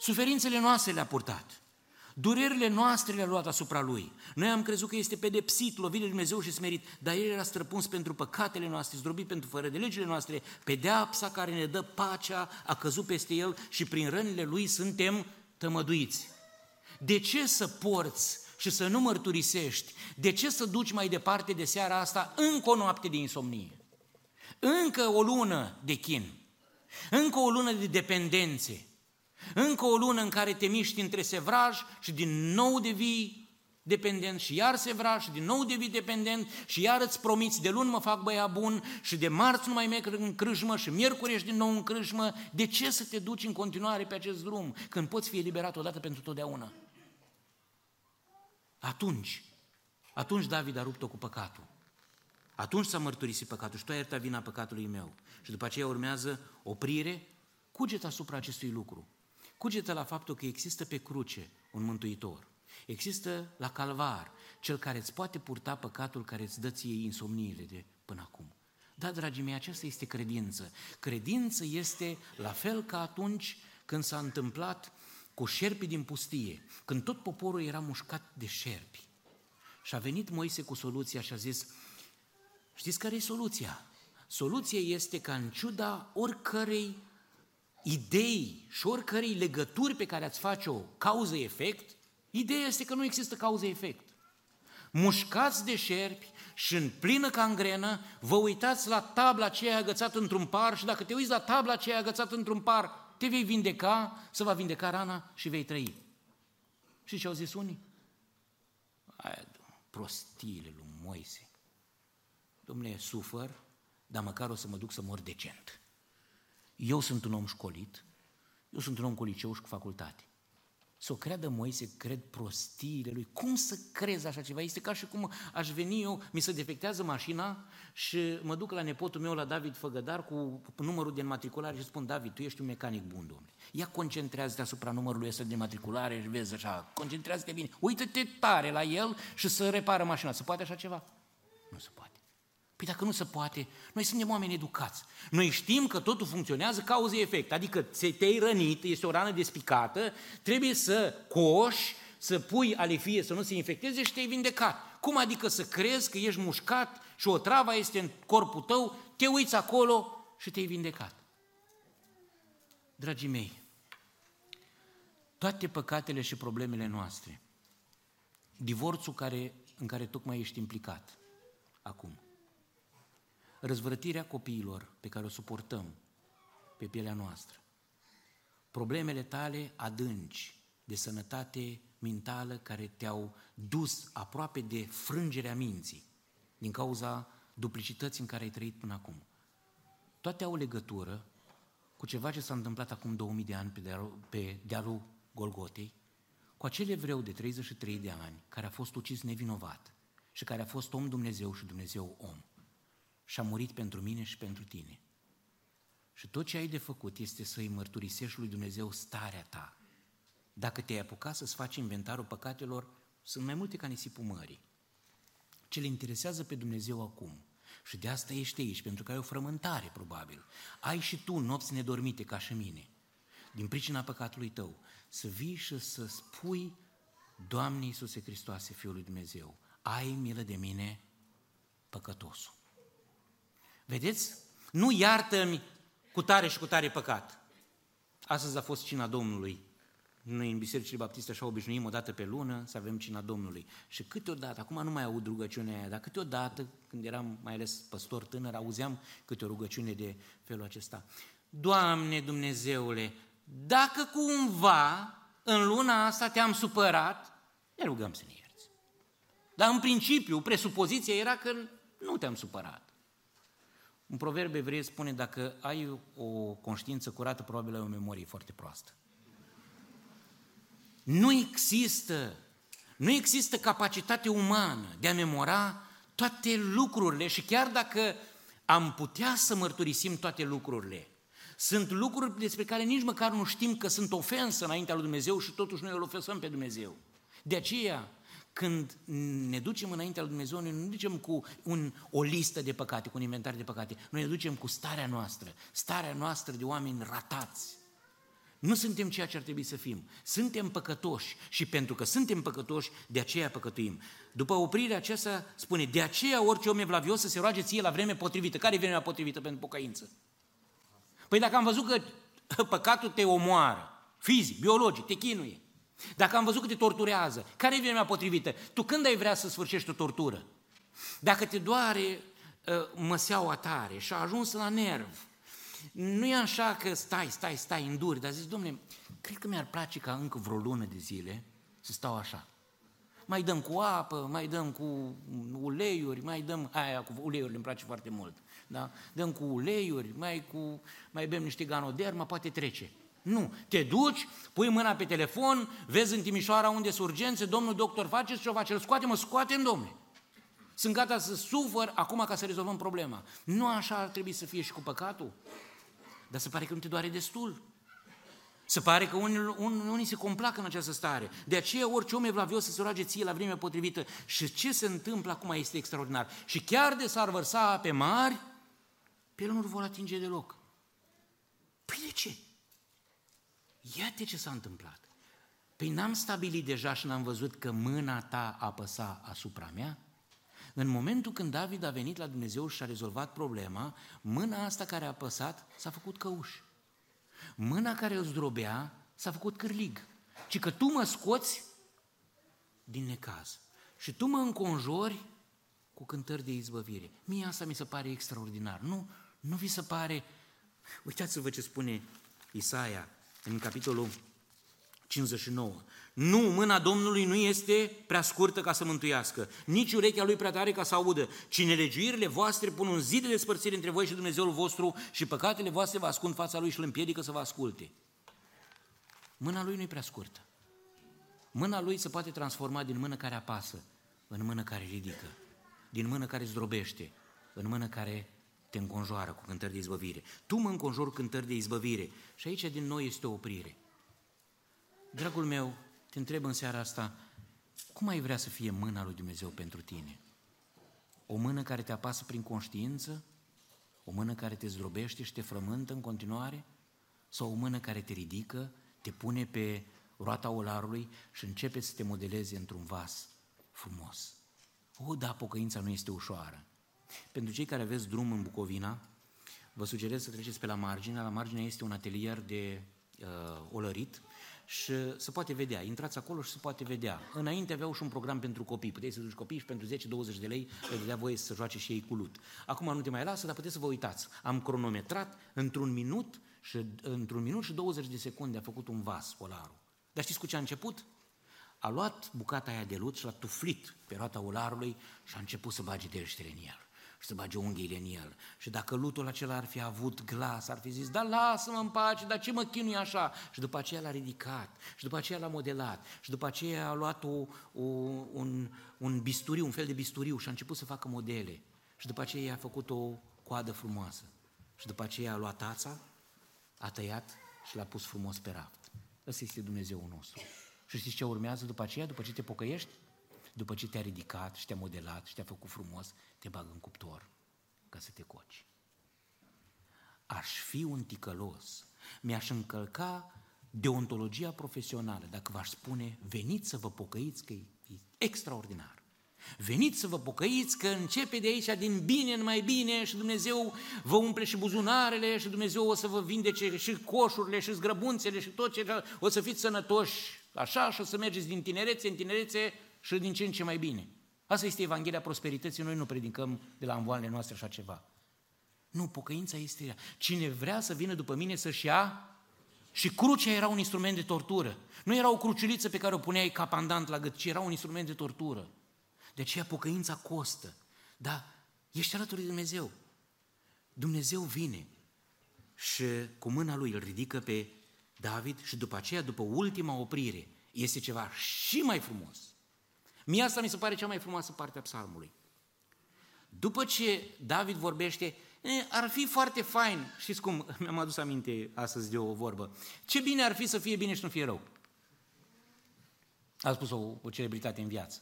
A: Suferințele noastre le-a purtat. Durerile noastre le-a luat asupra Lui. Noi am crezut că este pedepsit, lovit de Dumnezeu și smerit, dar El era străpuns pentru păcatele noastre, zdrobit pentru fără de legile noastre. Pedeapsa care ne dă pacea a căzut peste El și prin rănile Lui suntem tămăduiți. De ce să porți și să nu mărturisești? De ce să duci mai departe de seara asta încă o noapte de insomnie? Încă o lună de chin? Încă o lună de dependențe? Încă o lună în care te miști între sevraj și din nou devii dependent și iar sevraj și din nou devii dependent și iar îți promiți de luni mă fac băia bun și de marți nu mai merg în crâșmă și miercuri ești din nou în crâșmă. De ce să te duci în continuare pe acest drum când poți fi eliberat odată pentru totdeauna? Atunci, atunci David a rupt-o cu păcatul. Atunci s-a mărturisit păcatul și tu ai iertat vina păcatului meu. Și după aceea urmează oprire, cuget asupra acestui lucru. Cugetă la faptul că există pe cruce un mântuitor. Există la calvar cel care îți poate purta păcatul care îți dă ție insomniile de până acum. Da, dragii mei, aceasta este credință. Credință este la fel ca atunci când s-a întâmplat cu șerpii din pustie, când tot poporul era mușcat de șerpi. Și a venit Moise cu soluția și a zis, știți care e soluția? Soluția este ca în ciuda oricărei idei și oricărei legături pe care ați face-o cauză-efect, ideea este că nu există cauză-efect. Mușcați de șerpi și în plină cangrenă, vă uitați la tabla aceea agățată într-un par și dacă te uiți la tabla aceea agățată într-un par, te vei vindeca, să va vindeca rana și vei trăi. Și ce au zis unii? Aia, prostiile lui Moise. Domnule, sufăr, dar măcar o să mă duc să mor decent. Eu sunt un om școlit, eu sunt un om cu liceu și cu facultate. Să o creadă Moise, cred prostiile lui. Cum să crezi așa ceva? Este ca și cum aș veni eu, mi se defectează mașina și mă duc la nepotul meu, la David Făgădar, cu numărul de înmatriculare și spun, David, tu ești un mecanic bun, domnule. Ia concentrează-te asupra numărului ăsta de matriculare și vezi așa, concentrează-te bine. Uită-te tare la el și să repară mașina. Se poate așa ceva? Nu se poate. Păi dacă nu se poate, noi suntem oameni educați. Noi știm că totul funcționează cauză-efect, adică te-ai rănit, este o rană despicată, trebuie să coși, să pui alifie să nu se infecteze și te-ai vindecat. Cum adică să crezi că ești mușcat și o travă este în corpul tău, te uiți acolo și te-ai vindecat? Dragii mei, toate păcatele și problemele noastre, divorțul care, în care tocmai ești implicat acum, răzvrătirea copiilor pe care o suportăm pe pielea noastră, problemele tale adânci de sănătate mentală care te-au dus aproape de frângerea minții din cauza duplicității în care ai trăit până acum. Toate au legătură cu ceva ce s-a întâmplat acum 2000 de ani pe dealul, pe dealul Golgotei, cu acel evreu de 33 de ani care a fost ucis nevinovat și care a fost om Dumnezeu și Dumnezeu om și a murit pentru mine și pentru tine. Și tot ce ai de făcut este să-i mărturisești lui Dumnezeu starea ta. Dacă te-ai apucat să-ți faci inventarul păcatelor, sunt mai multe ca nisipul mării. Ce le interesează pe Dumnezeu acum, și de asta ești aici, pentru că ai o frământare, probabil. Ai și tu nopți nedormite, ca și mine, din pricina păcatului tău, să vii și să spui, Doamne Iisuse Hristoase, Fiul lui Dumnezeu, ai milă de mine, păcătosul. Vedeți? Nu iartă-mi cu tare și cu tare păcat. Astăzi a fost cina Domnului. Noi în Bisericile Baptiste așa obișnuim o dată pe lună să avem cina Domnului. Și câteodată, acum nu mai aud rugăciunea aia, dar câteodată, când eram mai ales păstor tânăr, auzeam câte o rugăciune de felul acesta. Doamne Dumnezeule, dacă cumva în luna asta te-am supărat, ne rugăm să ne ierți. Dar în principiu, presupoziția era că nu te-am supărat. Un proverb evreiesc spune, dacă ai o conștiință curată, probabil ai o memorie foarte proastă. Nu există, nu există capacitate umană de a memora toate lucrurile și chiar dacă am putea să mărturisim toate lucrurile, sunt lucruri despre care nici măcar nu știm că sunt ofensă înaintea lui Dumnezeu și totuși noi îl ofensăm pe Dumnezeu. De aceea, când ne ducem înaintea lui Dumnezeu, noi nu ne ducem cu un, o listă de păcate, cu un inventar de păcate, noi ne ducem cu starea noastră, starea noastră de oameni ratați. Nu suntem ceea ce ar trebui să fim. Suntem păcătoși și pentru că suntem păcătoși, de aceea păcătuim. După oprirea aceasta spune, de aceea orice om evlavios să se roage ție la vreme potrivită. Care e vremea potrivită pentru pocăință? Păi dacă am văzut că [laughs] păcatul te omoară, fizic, biologic, te chinuie, dacă am văzut că te torturează, care e vremea potrivită? Tu când ai vrea să sfârșești o tortură? Dacă te doare uh, măseaua tare și a ajuns la nerv, nu e așa că stai, stai, stai, înduri, dar zici, domnule, cred că mi-ar place ca încă vreo lună de zile să stau așa. Mai dăm cu apă, mai dăm cu uleiuri, mai dăm, aia cu uleiuri îmi place foarte mult, da? Dăm cu uleiuri, mai, cu, mai bem niște ganoderma, poate trece. Nu. Te duci, pui mâna pe telefon, vezi în Timișoara unde sunt urgențe, domnul doctor face ce o face, îl scoate, mă scoate în domne. Sunt gata să sufăr acum ca să rezolvăm problema. Nu așa ar trebui să fie și cu păcatul? Dar se pare că nu te doare destul. Se pare că unii, unii se complacă în această stare. De aceea orice om evlavios să se roage ție la vremea potrivită. Și ce se întâmplă acum este extraordinar. Și chiar de s-ar vărsa pe mari, pe el nu vor atinge deloc. Păi de ce? Iată ce s-a întâmplat. Păi n-am stabilit deja și n-am văzut că mâna ta apăsa asupra mea? În momentul când David a venit la Dumnezeu și a rezolvat problema, mâna asta care a apăsat s-a făcut căuș. Mâna care o zdrobea s-a făcut cârlig. Ci că tu mă scoți din necaz. Și tu mă înconjori cu cântări de izbăvire. Mie asta mi se pare extraordinar. Nu, nu vi se pare... Uitați-vă ce spune Isaia în capitolul 59. Nu, mâna Domnului nu este prea scurtă ca să mântuiască, nici urechea lui prea tare ca să audă, ci nelegiuirile voastre pun un zid de despărțire între voi și Dumnezeul vostru și păcatele voastre vă ascund fața lui și îl împiedică să vă asculte. Mâna lui nu e prea scurtă. Mâna lui se poate transforma din mână care apasă în mână care ridică, din mână care zdrobește, în mână care te înconjoară cu cântări de izbăvire. Tu mă înconjori cu cântări de izbăvire și aici din nou este o oprire. Dragul meu, te întreb în seara asta, cum ai vrea să fie mâna lui Dumnezeu pentru tine? O mână care te apasă prin conștiință? O mână care te zdrobește și te frământă în continuare? Sau o mână care te ridică, te pune pe roata olarului și începe să te modeleze într-un vas frumos? O, da, pocăința nu este ușoară. Pentru cei care aveți drum în Bucovina, vă sugerez să treceți pe la margine. La margine este un atelier de uh, olărit și se poate vedea. Intrați acolo și se poate vedea. Înainte aveau și un program pentru copii. Puteți să duci copii și pentru 10-20 de lei le dădea voie să joace și ei cu lut. Acum nu te mai lasă, dar puteți să vă uitați. Am cronometrat într-un minut și într-un minut și 20 de secunde a făcut un vas polarul. Dar știți cu ce a început? A luat bucata aia de lut și l-a tuflit pe roata ularului și a început să bage deștele în el și să bage unghiile în el. Și dacă lutul acela ar fi avut glas, ar fi zis, da lasă-mă în pace, dar ce mă chinui așa? Și după aceea l-a ridicat, și după aceea l-a modelat, și după aceea a luat o, o, un, un bisturiu, un fel de bisturiu și a început să facă modele. Și după aceea i-a făcut o coadă frumoasă. Și după aceea a luat tața, a tăiat și l-a pus frumos pe raft. Ăsta este Dumnezeul nostru. Și știți ce urmează după aceea, după ce te pocăiești? După ce te-a ridicat și te-a modelat și te-a făcut frumos, te bagă în cuptor ca să te coci. Aș fi un ticălos, mi-aș încălca deontologia profesională dacă v-aș spune, veniți să vă pocăiți, că e extraordinar. Veniți să vă pocăiți că începe de aici din bine în mai bine și Dumnezeu vă umple și buzunarele și Dumnezeu o să vă vindece și coșurile și zgrăbunțele și tot ce o să fiți sănătoși așa și o să mergeți din tinerețe în tinerețe și din ce în ce mai bine. Asta este Evanghelia prosperității, noi nu predicăm de la învoalele noastre așa ceva. Nu, pocăința este ea. Cine vrea să vină după mine să-și ia și crucea era un instrument de tortură. Nu era o cruciuliță pe care o puneai ca pandant la gât, ci era un instrument de tortură. De aceea pocăința costă. Dar ești alături de Dumnezeu. Dumnezeu vine și cu mâna lui îl ridică pe David și după aceea, după ultima oprire, este ceva și mai frumos. Mie asta mi se pare cea mai frumoasă parte a psalmului. După ce David vorbește, ar fi foarte fain, știți cum, [laughs] mi-am adus aminte astăzi de o vorbă, ce bine ar fi să fie bine și nu fie rău. A spus o, o celebritate în viață.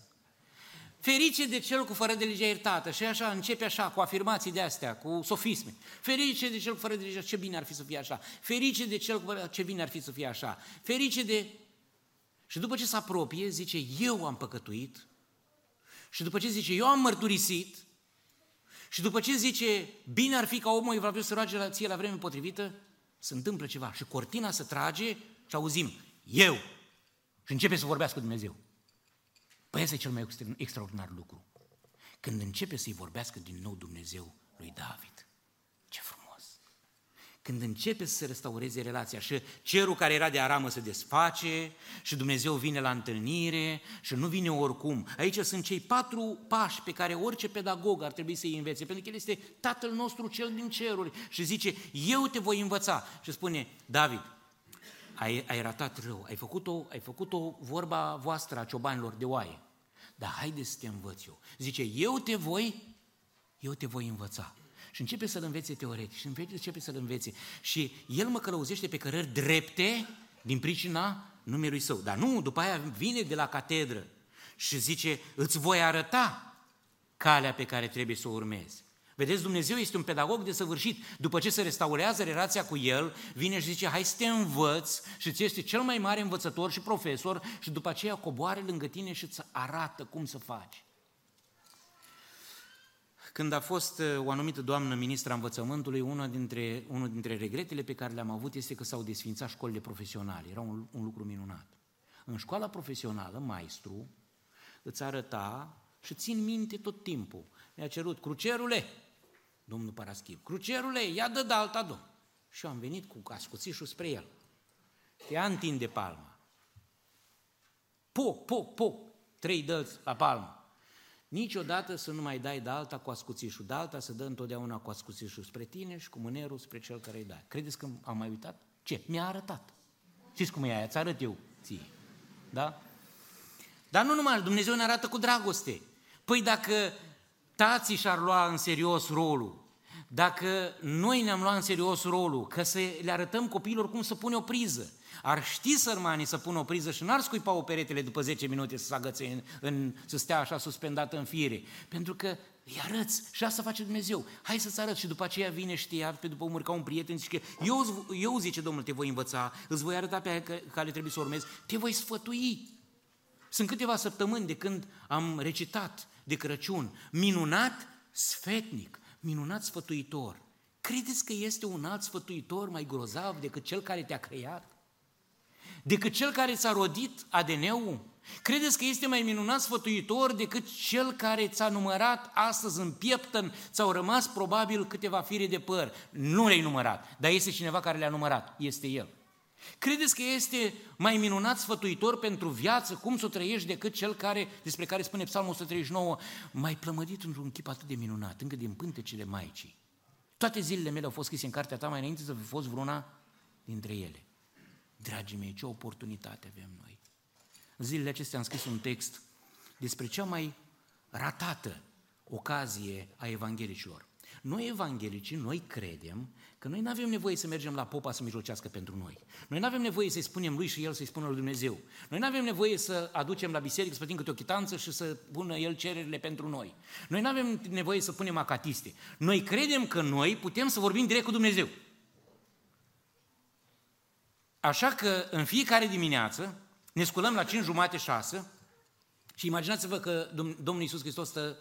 A: Ferice de cel cu fără de legea iertată. Și așa începe așa, cu afirmații de astea, cu sofisme. Ferice de cel cu fără de legea, ce bine ar fi să fie așa. Ferice de cel cu fără, ce bine ar fi să fie așa. Ferice de și după ce se apropie, zice, eu am păcătuit. Și după ce zice, eu am mărturisit. Și după ce zice, bine ar fi ca omul evlavio să roage la ție la vreme potrivită, se întâmplă ceva. Și cortina se trage și auzim, eu. Și începe să vorbească Dumnezeu. Păi ăsta e cel mai extraordinar lucru. Când începe să-i vorbească din nou Dumnezeu lui David. Ce frumos! când începe să se restaureze relația și cerul care era de aramă se desface și Dumnezeu vine la întâlnire și nu vine oricum. Aici sunt cei patru pași pe care orice pedagog ar trebui să-i învețe, pentru că El este Tatăl nostru cel din ceruri și zice, eu te voi învăța. Și spune, David, ai, ai ratat rău, ai făcut-o, ai făcut-o vorba voastră a ciobanilor de oaie, dar haide să te învăț eu. Zice, eu te voi, eu te voi învăța. Și începe să-l învețe teoretic și începe să-l învețe. Și el mă călăuzește pe cărări drepte din pricina numelui său. Dar nu, după aia vine de la catedră și zice, îți voi arăta calea pe care trebuie să o urmezi. Vedeți, Dumnezeu este un pedagog de săvârșit. După ce se restaurează relația cu El, vine și zice, hai să te învăț și ți este cel mai mare învățător și profesor și după aceea coboare lângă tine și îți arată cum să faci. Când a fost uh, o anumită doamnă ministra învățământului, una dintre, unul dintre regretele pe care le-am avut este că s-au desfințat școlile profesionale. Era un, un lucru minunat. În școala profesională, maestru îți arăta și țin minte tot timpul mi-a cerut, crucerule, domnul Paraschiv, crucerule, ia dă de alta, domn. Și eu am venit cu ascuțișul spre el. Ea întinde palma. Poc, poc, poc, trei dăți la palmă. Niciodată să nu mai dai de alta cu ascuțișul, de alta să dă întotdeauna cu ascuțișul spre tine și cu mânerul spre cel care îi dai. Credeți că am mai uitat? Ce? Mi-a arătat. Știți cum e aia? Ți arăt eu ție. Da? Dar nu numai, Dumnezeu ne arată cu dragoste. Păi dacă tații și-ar lua în serios rolul, dacă noi ne-am luat în serios rolul, că să le arătăm copiilor cum să pune o priză, ar ști sărmanii să pună o priză și n-ar scuipa o peretele după 10 minute să se agățe în, în, să stea așa suspendată în fire. Pentru că îi arăți și asta face Dumnezeu. Hai să-ți arăt și după aceea vine și te ia pe după umăr ca un prieten și că eu, eu, zice Domnul, te voi învăța, îți voi arăta pe care trebuie să urmezi, te voi sfătui. Sunt câteva săptămâni de când am recitat de Crăciun, minunat sfetnic, minunat sfătuitor. Credeți că este un alt sfătuitor mai grozav decât cel care te-a creat? Decât cel care ți-a rodit ADN-ul? Credeți că este mai minunat sfătuitor decât cel care ți-a numărat astăzi în pieptăn, ți-au rămas probabil câteva fire de păr? Nu le-ai numărat, dar este cineva care le-a numărat, este El. Credeți că este mai minunat sfătuitor pentru viață, cum să o trăiești, decât cel care, despre care spune Psalmul 139, mai plămădit într-un chip atât de minunat, încă din pântecele Maicii. Toate zilele mele au fost scrise în cartea ta mai înainte să fi fost vreuna dintre ele. Dragii mei, ce oportunitate avem noi. În zilele acestea am scris un text despre cea mai ratată ocazie a evanghelicilor. Noi evanghelicii, noi credem că noi nu avem nevoie să mergem la popa să mijlocească pentru noi. Noi nu avem nevoie să-i spunem lui și el să-i spună lui Dumnezeu. Noi nu avem nevoie să aducem la biserică, să plătim câte o chitanță și să pună el cererile pentru noi. Noi nu avem nevoie să punem acatiste. Noi credem că noi putem să vorbim direct cu Dumnezeu. Așa că în fiecare dimineață ne sculăm la 5 jumate, 6 și imaginați-vă că Domnul Iisus Hristos stă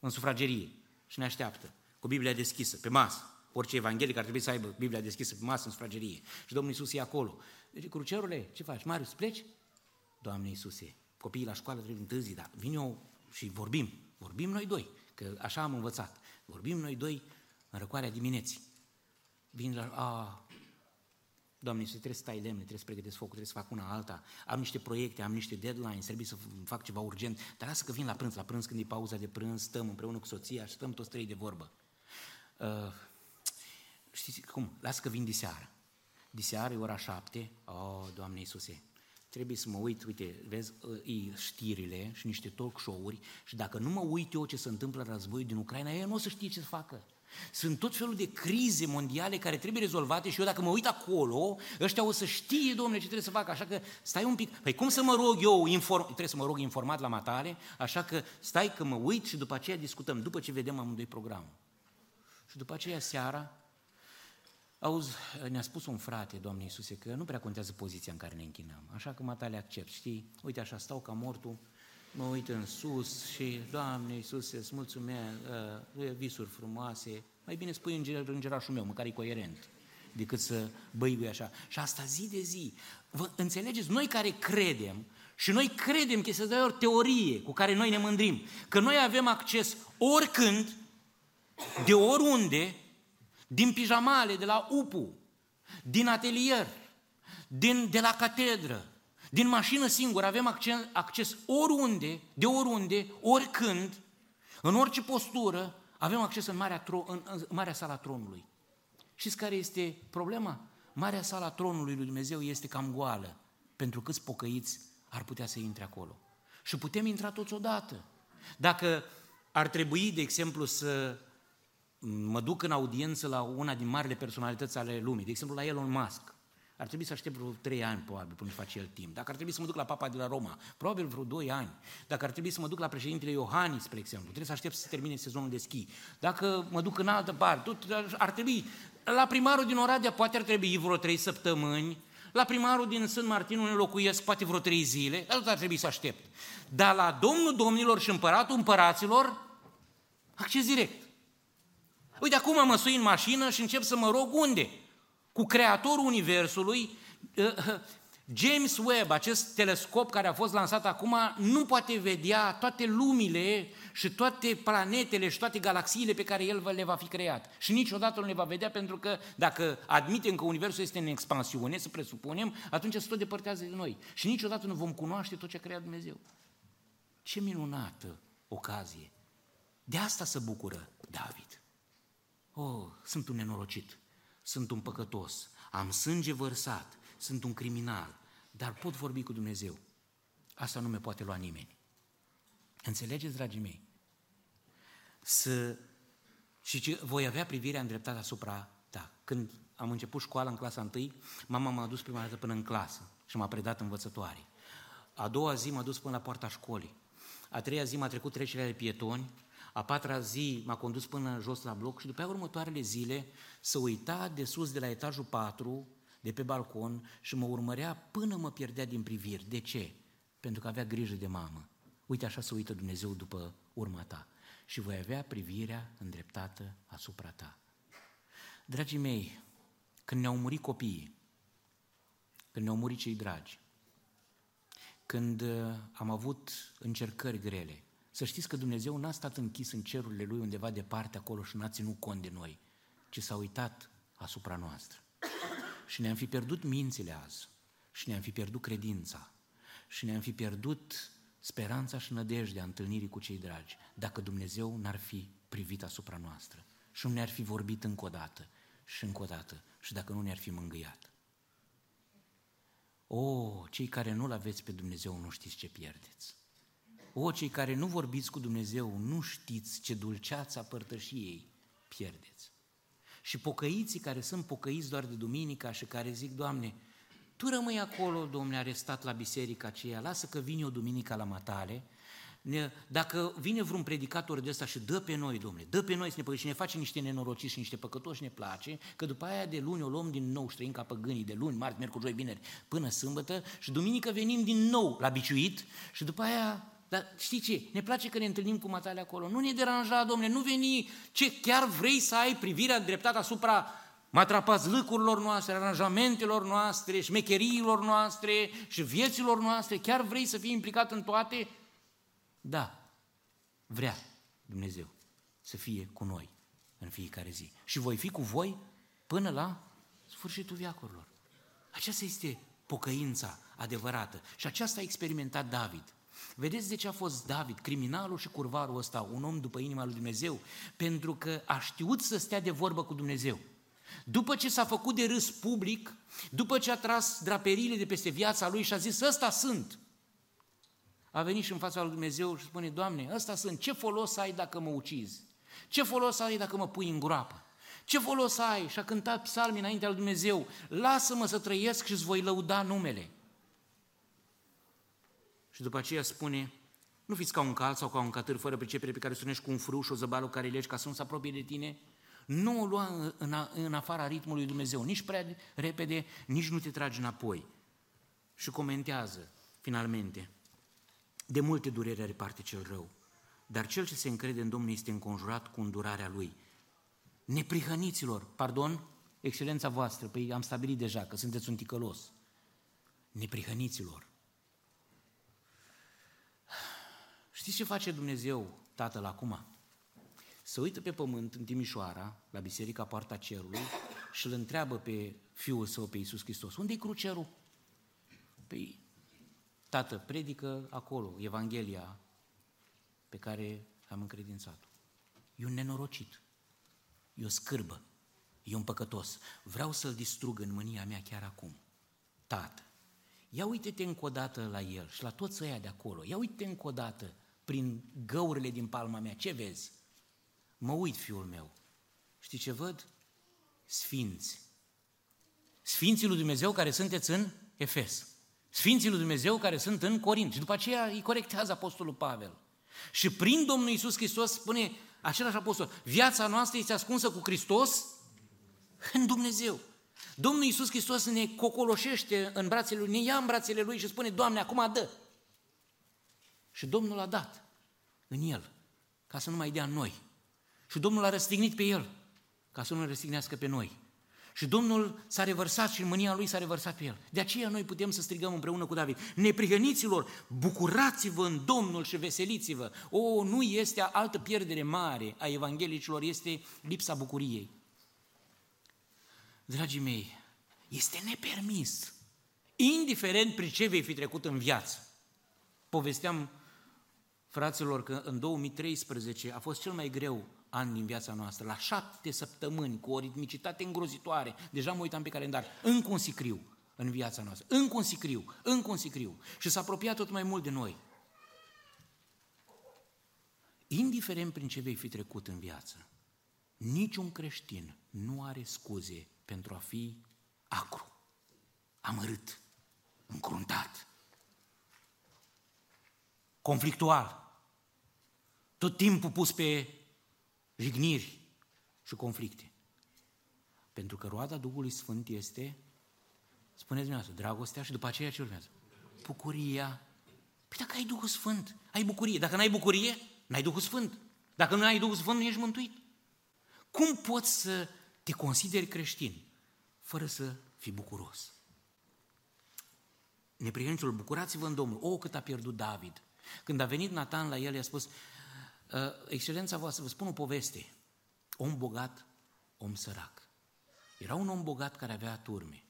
A: în sufragerie și ne așteaptă cu Biblia deschisă, pe masă. Orice evanghelic ar trebui să aibă Biblia deschisă pe masă în sufragerie. Și Domnul Iisus e acolo. Deci, crucerule, ce faci? Marius, pleci? Doamne Iisuse, copiii la școală trebuie întârzi, dar vin eu și vorbim. Vorbim noi doi, că așa am învățat. Vorbim noi doi în răcoarea dimineții. Vin la, a, Doamne, să trebuie să stai lemne, trebuie să pregătesc focul, trebuie să fac una alta, am niște proiecte, am niște deadlines, trebuie să fac ceva urgent, dar lasă că vin la prânz, la prânz când e pauza de prânz, stăm împreună cu soția și stăm toți trei de vorbă. Uh, știți cum? Lasă că vin diseară. Diseară e ora șapte, oh, Doamne Iisuse, trebuie să mă uit, uite, vezi, e știrile și niște talk show-uri și dacă nu mă uit eu ce se întâmplă la războiul din Ucraina, ei nu o să știe ce să facă. Sunt tot felul de crize mondiale care trebuie rezolvate și eu dacă mă uit acolo, ăștia o să știe, domnule, ce trebuie să facă, așa că stai un pic. Păi cum să mă rog eu, inform... trebuie să mă rog informat la matare, așa că stai că mă uit și după aceea discutăm, după ce vedem amândoi programul. Și după aceea seara, auzi, ne-a spus un frate, Doamne Iisuse, că nu prea contează poziția în care ne închinăm, așa că matale accept, știi? Uite așa, stau ca mortul, mă uit în sus și, Doamne Iisuse, îți mulțumesc, uh, visuri frumoase, mai bine spui în îngerașul meu, măcar e coerent, decât să băigui așa. Și asta zi de zi. Vă înțelegeți? Noi care credem, și noi credem că este o teorie cu care noi ne mândrim, că noi avem acces oricând, de oriunde, din pijamale, de la UPU, din atelier, din, de la catedră, din mașină singură avem acces, acces oriunde, de oriunde, oricând, în orice postură, avem acces în marea, tro- în, în marea sala tronului. Știți care este problema? Marea sala tronului lui Dumnezeu este cam goală, pentru câți pocăiți ar putea să intre acolo. Și putem intra toți odată. Dacă ar trebui, de exemplu, să mă duc în audiență la una din marile personalități ale lumii, de exemplu la Elon Musk, ar trebui să aștept vreo trei ani, probabil, până face el timp. Dacă ar trebui să mă duc la Papa de la Roma, probabil vreo doi ani. Dacă ar trebui să mă duc la președintele Iohannis, spre exemplu, trebuie să aștept să se termine sezonul de schi. Dacă mă duc în altă parte, tot ar trebui. La primarul din Oradea poate ar trebui vreo trei săptămâni, la primarul din Sân Martin, unde locuiesc, poate vreo trei zile, atât ar trebui să aștept. Dar la Domnul Domnilor și Împăratul Împăraților, acces direct. Uite, acum mă sui în mașină și încep să mă rog unde? cu Creatorul Universului, ă, ă, James Webb, acest telescop care a fost lansat acum, nu poate vedea toate lumile și toate planetele și toate galaxiile pe care el le va fi creat. Și niciodată nu le va vedea pentru că dacă admitem că Universul este în expansiune, să presupunem, atunci se tot depărtează de noi. Și niciodată nu vom cunoaște tot ce a creat Dumnezeu. Ce minunată ocazie! De asta se bucură David. Oh, sunt un nenorocit, sunt un păcătos, am sânge vărsat, sunt un criminal, dar pot vorbi cu Dumnezeu. Asta nu me poate lua nimeni. Înțelegeți, dragii mei? Să... Și ce, voi avea privirea îndreptată asupra ta. Când am început școala în clasa întâi, mama m-a dus prima dată până în clasă și m-a predat învățătoare. A doua zi m-a dus până la poarta școlii. A treia zi m-a trecut trecerea de pietoni. A patra zi m-a condus până jos la bloc și după următoarele zile să uita de sus de la etajul 4 de pe balcon și mă urmărea până mă pierdea din priviri. De ce? Pentru că avea grijă de mamă. Uite așa se uită Dumnezeu după urma ta și voi avea privirea îndreptată asupra ta. Dragii mei, când ne-au murit copiii, când ne-au murit cei dragi, când uh, am avut încercări grele, să știți că Dumnezeu n-a stat închis în cerurile Lui undeva departe acolo și n-a ținut cont de noi, ci s-a uitat asupra noastră și ne-am fi pierdut mințile azi, și ne-am fi pierdut credința, și ne-am fi pierdut speranța și nădejdea întâlnirii cu cei dragi, dacă Dumnezeu n-ar fi privit asupra noastră și nu ne-ar fi vorbit încă o dată și încă o dată și dacă nu ne-ar fi mângâiat. O, cei care nu-L aveți pe Dumnezeu nu știți ce pierdeți. O, cei care nu vorbiți cu Dumnezeu nu știți ce dulceața părtășiei pierdeți. Și pocăiții care sunt pocăiți doar de duminica și care zic, Doamne, Tu rămâi acolo, Domnule, arestat la biserica aceea, lasă că vine o duminică la matale, dacă vine vreun predicator de ăsta și dă pe noi, domnule, dă pe noi să ne și ne face niște nenorociți și niște păcătoși, ne place, că după aia de luni o luăm din nou și trăim ca păgânii de luni, marți, miercuri, joi, vineri, până sâmbătă și duminică venim din nou la biciuit și după aia dar știi ce? Ne place că ne întâlnim cu matale acolo. Nu ne deranja, domnule, nu veni. Ce, chiar vrei să ai privirea dreptată asupra matrapazlâcurilor noastre, aranjamentelor noastre, șmecheriilor noastre și vieților noastre? Chiar vrei să fii implicat în toate? Da, vrea Dumnezeu să fie cu noi în fiecare zi. Și voi fi cu voi până la sfârșitul viacurilor. Aceasta este pocăința adevărată. Și aceasta a experimentat David. Vedeți de ce a fost David, criminalul și curvarul ăsta, un om după inima lui Dumnezeu? Pentru că a știut să stea de vorbă cu Dumnezeu. După ce s-a făcut de râs public, după ce a tras draperile de peste viața lui și a zis, ăsta sunt, a venit și în fața lui Dumnezeu și spune, Doamne, ăsta sunt, ce folos ai dacă mă ucizi? Ce folos ai dacă mă pui în groapă? Ce folos ai? Și a cântat psalmi înaintea lui Dumnezeu, lasă-mă să trăiesc și îți voi lăuda numele. Și după aceea spune, nu fiți ca un cal sau ca un catâr fără pricepere pe care sunești cu un frâu și o zăbală care legi ca să nu se apropie de tine. Nu o lua în, a, în afara ritmului Dumnezeu, nici prea repede, nici nu te tragi înapoi. Și comentează, finalmente, de multe dureri are parte cel rău, dar cel ce se încrede în Domnul este înconjurat cu îndurarea Lui. Neprihăniților, pardon, excelența voastră, păi am stabilit deja că sunteți un ticălos. Neprihăniților, Știți ce face Dumnezeu, Tatăl, acum? Se uită pe pământ, în Timișoara, la Biserica Poarta Cerului, și îl întreabă pe Fiul Său, pe Iisus Hristos, unde-i crucerul? Păi, Tată, predică acolo, Evanghelia pe care am încredințat-o. E un nenorocit, e o scârbă, e un păcătos. Vreau să-l distrug în mânia mea chiar acum. Tată, ia uite-te încă o dată la el și la toți ăia de acolo, ia uite-te încă o dată prin găurile din palma mea. Ce vezi? Mă uit, fiul meu. Știi ce văd? Sfinți. Sfinții lui Dumnezeu care sunteți în Efes. Sfinții lui Dumnezeu care sunt în Corint. Și după aceea îi corectează Apostolul Pavel. Și prin Domnul Iisus Hristos spune același apostol, viața noastră este ascunsă cu Hristos în Dumnezeu. Domnul Iisus Hristos ne cocoloșește în brațele Lui, ne ia în brațele Lui și spune, Doamne, acum dă. Și Domnul a dat în el, ca să nu mai dea în noi. Și Domnul a răstignit pe el, ca să nu ne răstignească pe noi. Și Domnul s-a revărsat și în mânia Lui s-a revărsat pe El. De aceea noi putem să strigăm împreună cu David, neprihăniților, bucurați-vă în Domnul și veseliți-vă. O, nu este altă pierdere mare a evanghelicilor, este lipsa bucuriei. Dragii mei, este nepermis, indiferent prin ce vei fi trecut în viață. Povesteam fraților că în 2013 a fost cel mai greu an din viața noastră, la șapte săptămâni, cu o ritmicitate îngrozitoare, deja mă uitam pe calendar, încă un sicriu în viața noastră, încă un sicriu, încă un sicriu. Și s-a apropiat tot mai mult de noi. Indiferent prin ce vei fi trecut în viață, niciun creștin nu are scuze pentru a fi acru, amărât, încruntat, conflictual, tot timpul pus pe jigniri și conflicte. Pentru că roada Duhului Sfânt este, spuneți dumneavoastră, dragostea și după aceea ce urmează? Bucuria. Păi dacă ai Duhul Sfânt, ai bucurie. Dacă nu ai bucurie, n-ai Duhul Sfânt. Dacă nu ai Duhul Sfânt, nu ești mântuit. Cum poți să te consideri creștin fără să fii bucuros? Neprihăniților, bucurați-vă în Domnul. O, cât a pierdut David. Când a venit Nathan la el, i-a spus, ă, Excelența voastră, vă spun o poveste. Om bogat, om sărac. Era un om bogat care avea turme.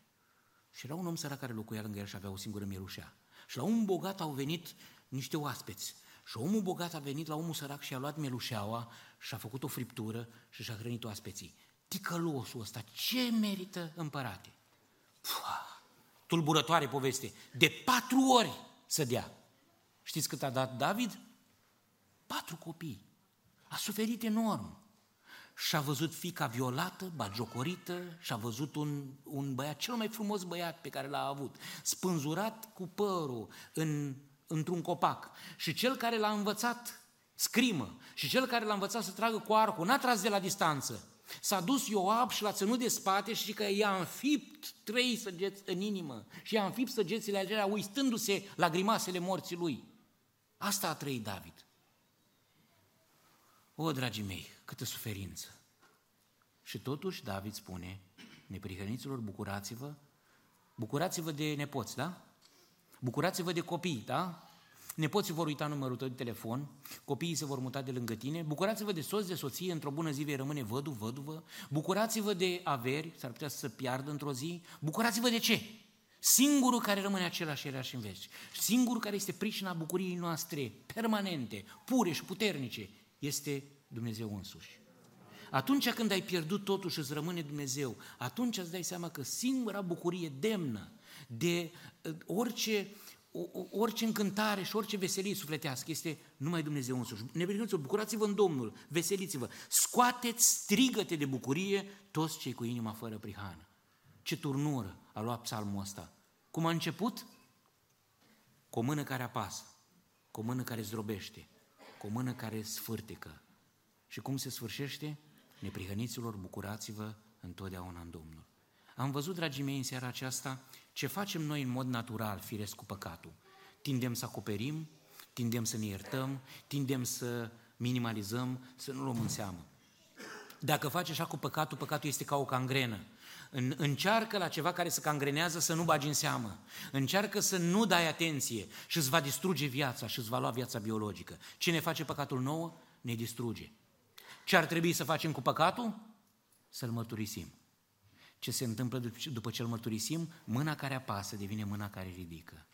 A: Și era un om sărac care locuia lângă el și avea o singură mielușea. Și la un bogat au venit niște oaspeți. Și omul bogat a venit la omul sărac și a luat mielușeaua și a făcut o friptură și și-a hrănit oaspeții. Ticălosul ăsta, ce merită împărate? Pua, tulburătoare poveste. De patru ori să dea. Știți cât a dat David? Patru copii. A suferit enorm. Și-a văzut fica violată, bagiocorită, și-a văzut un, un băiat, cel mai frumos băiat pe care l-a avut, spânzurat cu părul în, într-un copac. Și cel care l-a învățat scrimă și cel care l-a învățat să tragă cu arcul, n-a tras de la distanță. S-a dus Ioab și l-a ținut de spate și că i-a înfipt trei săgeți în inimă și i-a înfipt săgețile acelea uitându-se la grimasele morții lui. Asta a trăit David. O, dragii mei, câtă suferință! Și totuși David spune, neprihăniților, bucurați-vă, bucurați-vă de nepoți, da? Bucurați-vă de copii, da? Nepoții vor uita numărul tău de telefon, copiii se vor muta de lângă tine, bucurați-vă de soț, de soție, într-o bună zi vei rămâne vădu, văduvă, bucurați-vă de averi, s-ar putea să se piardă într-o zi, bucurați-vă de ce? Singurul care rămâne același era și în veci. Singurul care este pricina bucuriei noastre permanente, pure și puternice, este Dumnezeu însuși. Atunci când ai pierdut totul și îți rămâne Dumnezeu, atunci îți dai seama că singura bucurie demnă de uh, orice, orice încântare și orice veselie sufletească este numai Dumnezeu însuși. Neprihăniți-vă, bucurați-vă în Domnul, veseliți-vă, scoateți strigăte de bucurie toți cei cu inima fără prihană. Ce turnură a luat psalmul ăsta. Cum a început? Cu o mână care apasă, cu o mână care zdrobește, cu o mână care sfârtecă. Și cum se sfârșește? Neprihăniților, bucurați-vă întotdeauna în Domnul. Am văzut, dragii mei, în seara aceasta ce facem noi în mod natural, firesc cu păcatul. Tindem să acoperim, tindem să ne iertăm, tindem să minimalizăm, să nu luăm în seamă. Dacă faci așa cu păcatul, păcatul este ca o cangrenă. În, încearcă la ceva care se cangrenează să nu bagi în seamă. Încearcă să nu dai atenție și îți va distruge viața și îți va lua viața biologică. Cine face păcatul nou, ne distruge. Ce ar trebui să facem cu păcatul? Să-l mărturisim. Ce se întâmplă după ce îl mărturisim? Mâna care apasă devine mâna care ridică.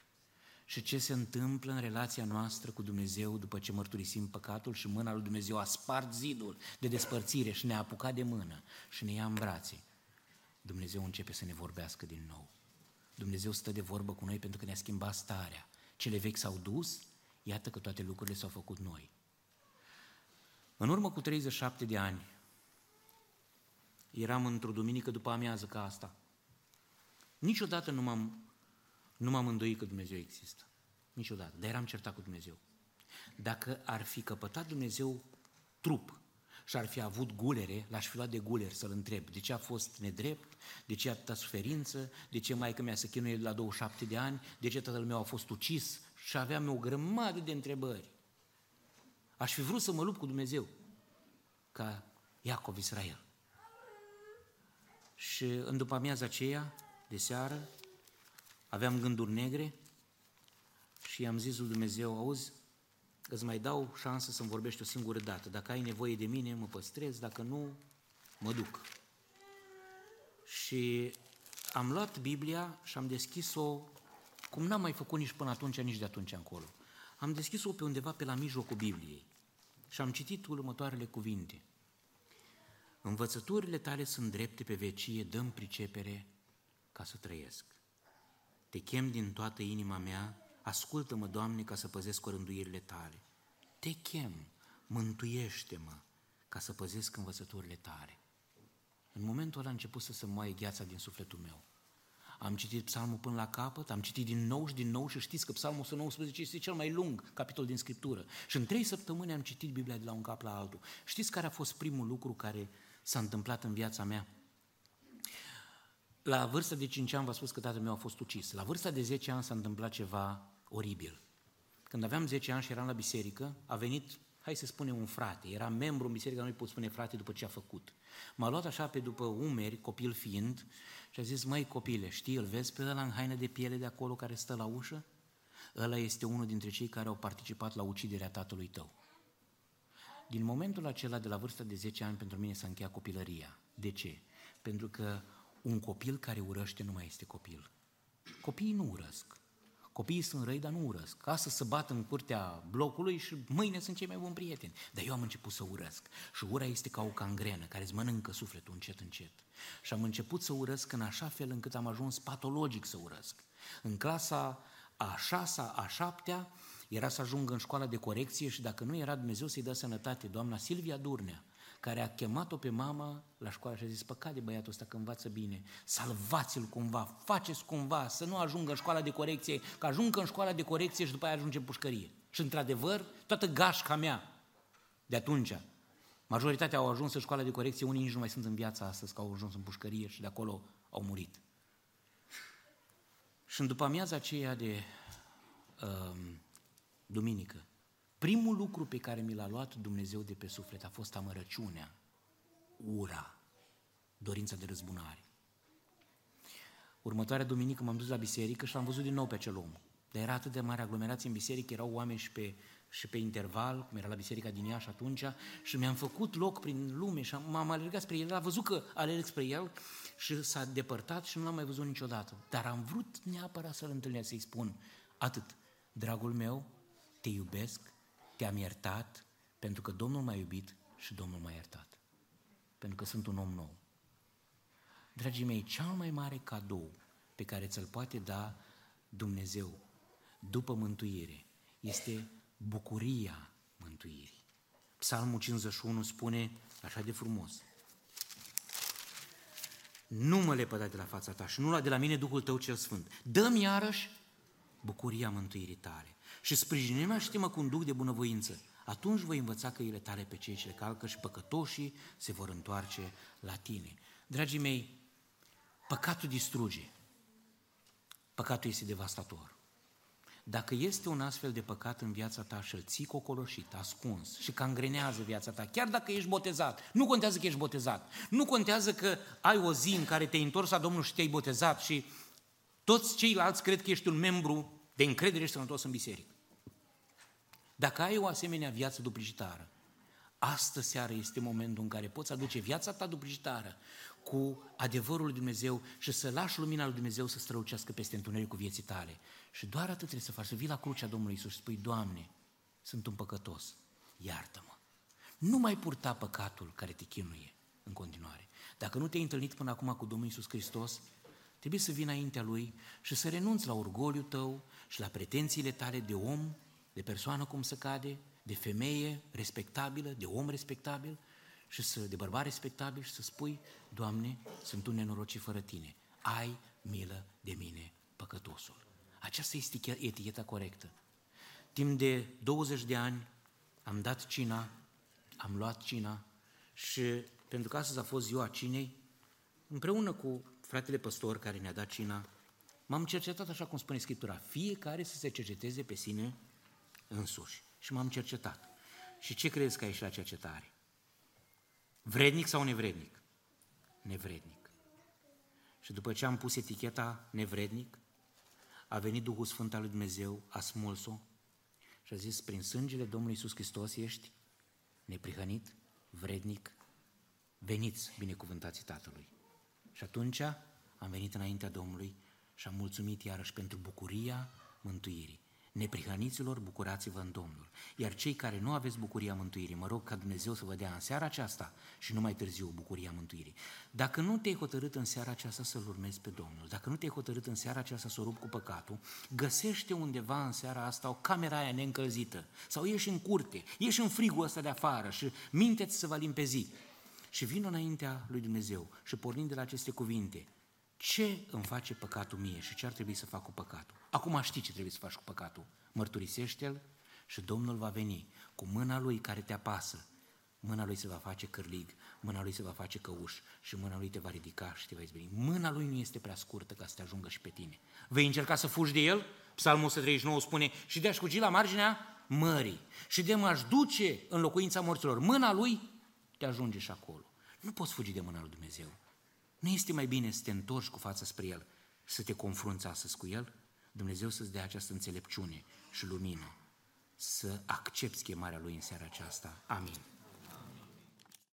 A: Și ce se întâmplă în relația noastră cu Dumnezeu după ce mărturisim păcatul și mâna lui Dumnezeu a spart zidul de despărțire și ne-a apucat de mână și ne ia în brațe. Dumnezeu începe să ne vorbească din nou. Dumnezeu stă de vorbă cu noi pentru că ne-a schimbat starea. Cele vechi s-au dus, iată că toate lucrurile s-au făcut noi. În urmă cu 37 de ani, eram într-o duminică după amiază ca asta. Niciodată nu m-am, nu m-am îndoit că Dumnezeu există. Niciodată. Dar eram certat cu Dumnezeu. Dacă ar fi căpătat Dumnezeu trup și ar fi avut gulere, l-aș fi luat de guler să-l întreb de ce a fost nedrept, de ce atâta suferință, de ce maica mea să chinuie la 27 de ani, de ce tatăl meu a fost ucis și aveam o grămadă de întrebări. Aș fi vrut să mă lupt cu Dumnezeu, ca Iacov Israel. Și în după amiaza aceea, de seară, aveam gânduri negre și i-am zis lui Dumnezeu, auzi, îți mai dau șansă să-mi vorbești o singură dată. Dacă ai nevoie de mine, mă păstrez, dacă nu, mă duc. Și am luat Biblia și am deschis-o, cum n-am mai făcut nici până atunci, nici de atunci încolo. Am deschis-o pe undeva pe la mijlocul Bibliei și am citit următoarele cuvinte. Învățăturile tale sunt drepte pe vecie, dăm pricepere ca să trăiesc. Te chem din toată inima mea, ascultă-mă, Doamne, ca să păzesc rânduirile tale. Te chem, mântuiește-mă, ca să păzesc învățăturile tale. În momentul ăla a început să se moaie gheața din sufletul meu. Am citit psalmul până la capăt, am citit din nou și din nou și știți că psalmul 119 este cel mai lung capitol din Scriptură. Și în trei săptămâni am citit Biblia de la un cap la altul. Știți care a fost primul lucru care s-a întâmplat în viața mea? La vârsta de 5 ani v-a spus că tatăl meu a fost ucis. La vârsta de 10 ani s-a întâmplat ceva oribil. Când aveam 10 ani și eram la biserică, a venit, hai să spunem, un frate. Era membru în biserică, nu-i pot spune frate după ce a făcut. M-a luat așa pe după umeri, copil fiind, și a zis, măi copile, știi, îl vezi pe ăla în haină de piele de acolo care stă la ușă? Ăla este unul dintre cei care au participat la uciderea tatălui tău. Din momentul acela, de la vârsta de 10 ani, pentru mine s-a încheiat copilăria. De ce? Pentru că un copil care urăște nu mai este copil. Copiii nu urăsc. Copiii sunt răi, dar nu urăsc. Ca să se bat în curtea blocului și mâine sunt cei mai buni prieteni. Dar eu am început să urăsc. Și ura este ca o cangrenă care îți mănâncă sufletul încet, încet. Și am început să urăsc în așa fel încât am ajuns patologic să urăsc. În clasa a șasea, a șaptea, era să ajung în școala de corecție și dacă nu era Dumnezeu să-i dă sănătate, doamna Silvia Durnea, care a chemat-o pe mama la școală și a zis, păcat de băiatul ăsta că învață bine, salvați-l cumva, faceți cumva să nu ajungă în școala de corecție, că ajungă în școala de corecție și după aia ajunge în pușcărie. Și într-adevăr, toată gașca mea de atunci, majoritatea au ajuns în școala de corecție, unii nici nu mai sunt în viața astăzi, că au ajuns în pușcărie și de acolo au murit. Și în după amiaza aceea de um, duminică, Primul lucru pe care mi l-a luat Dumnezeu de pe suflet a fost amărăciunea, ura, dorința de răzbunare. Următoarea duminică m-am dus la biserică și l-am văzut din nou pe acel om. Dar era atât de mare aglomerație în biserică, erau oameni și pe, și pe interval, cum era la biserica din Iași atunci, și mi-am făcut loc prin lume și m-am alergat spre el, a văzut că alerg spre el și s-a depărtat și nu l-am mai văzut niciodată. Dar am vrut neapărat să-l întâlnesc, să-i spun atât, dragul meu, te iubesc, te-am iertat pentru că Domnul m-a iubit și Domnul m-a iertat. Pentru că sunt un om nou. Dragii mei, cel mai mare cadou pe care ți-l poate da Dumnezeu după mântuire este bucuria mântuirii. Psalmul 51 spune așa de frumos. Nu mă lepăda de la fața ta și nu lua de la mine Duhul tău cel sfânt. Dă-mi iarăși bucuria mântuirii tale și sprijinim și mă cu un duc de bunăvoință. Atunci voi învăța căile tale pe cei ce le calcă și păcătoșii se vor întoarce la tine. Dragii mei, păcatul distruge. Păcatul este devastator. Dacă este un astfel de păcat în viața ta și îl ții cocoloșit, ascuns și cangrenează viața ta, chiar dacă ești botezat, nu contează că ești botezat, nu contează că ai o zi în care te-ai întors la Domnul și te-ai botezat și toți ceilalți cred că ești un membru de încredere și sănătos în biserică. Dacă ai o asemenea viață duplicitară, astă seară este momentul în care poți aduce viața ta duplicitară cu adevărul lui Dumnezeu și să lași lumina lui Dumnezeu să strălucească peste întunericul vieții tale. Și doar atât trebuie să faci, să vii la crucea Domnului Isus și spui, Doamne, sunt un păcătos, iartă-mă. Nu mai purta păcatul care te chinuie în continuare. Dacă nu te-ai întâlnit până acum cu Domnul Isus Hristos, trebuie să vii înaintea Lui și să renunți la orgoliu tău și la pretențiile tale de om de persoană cum se cade, de femeie respectabilă, de om respectabil și să, de bărbat respectabil și să spui, Doamne, sunt un nenorocit fără Tine, ai milă de mine, păcătosul. Aceasta este eticheta corectă. Timp de 20 de ani am dat cina, am luat cina și pentru că astăzi a fost ziua cinei, împreună cu fratele păstor care ne-a dat cina, m-am cercetat așa cum spune Scriptura, fiecare să se cerceteze pe sine însuși. Și m-am cercetat. Și ce crezi că ai la cercetare? Vrednic sau nevrednic? Nevrednic. Și după ce am pus eticheta nevrednic, a venit Duhul Sfânt al lui Dumnezeu, a smuls-o și a zis, prin sângele Domnului Iisus Hristos ești neprihănit, vrednic, veniți, binecuvântați Tatălui. Și atunci am venit înaintea Domnului și am mulțumit iarăși pentru bucuria mântuirii. Neprihăniților, bucurați-vă în Domnul. Iar cei care nu aveți bucuria mântuirii, mă rog ca Dumnezeu să vă dea în seara aceasta și nu mai târziu bucuria mântuirii. Dacă nu te-ai hotărât în seara aceasta să-L urmezi pe Domnul, dacă nu te-ai hotărât în seara aceasta să o rup cu păcatul, găsește undeva în seara asta o camera aia neîncălzită sau ieși în curte, ieși în frigul ăsta de afară și minteți să vă limpezi. Și vin înaintea lui Dumnezeu și pornind de la aceste cuvinte, ce îmi face păcatul mie și ce ar trebui să fac cu păcatul? Acum știi ce trebuie să faci cu păcatul. Mărturisește-l și Domnul va veni cu mâna lui care te apasă. Mâna lui se va face cârlig, mâna lui se va face căuș și mâna lui te va ridica și te va izbeni. Mâna lui nu este prea scurtă ca să te ajungă și pe tine. Vei încerca să fugi de el? Psalmul 139 spune, și de-aș fugi la marginea mării și de m-aș duce în locuința morților. Mâna lui te ajunge și acolo. Nu poți fugi de mâna lui Dumnezeu. Nu este mai bine să te întorci cu fața spre El, să te confrunți astăzi cu El? Dumnezeu să-ți dea această înțelepciune și lumină, să accepti chemarea Lui în seara aceasta. Amin.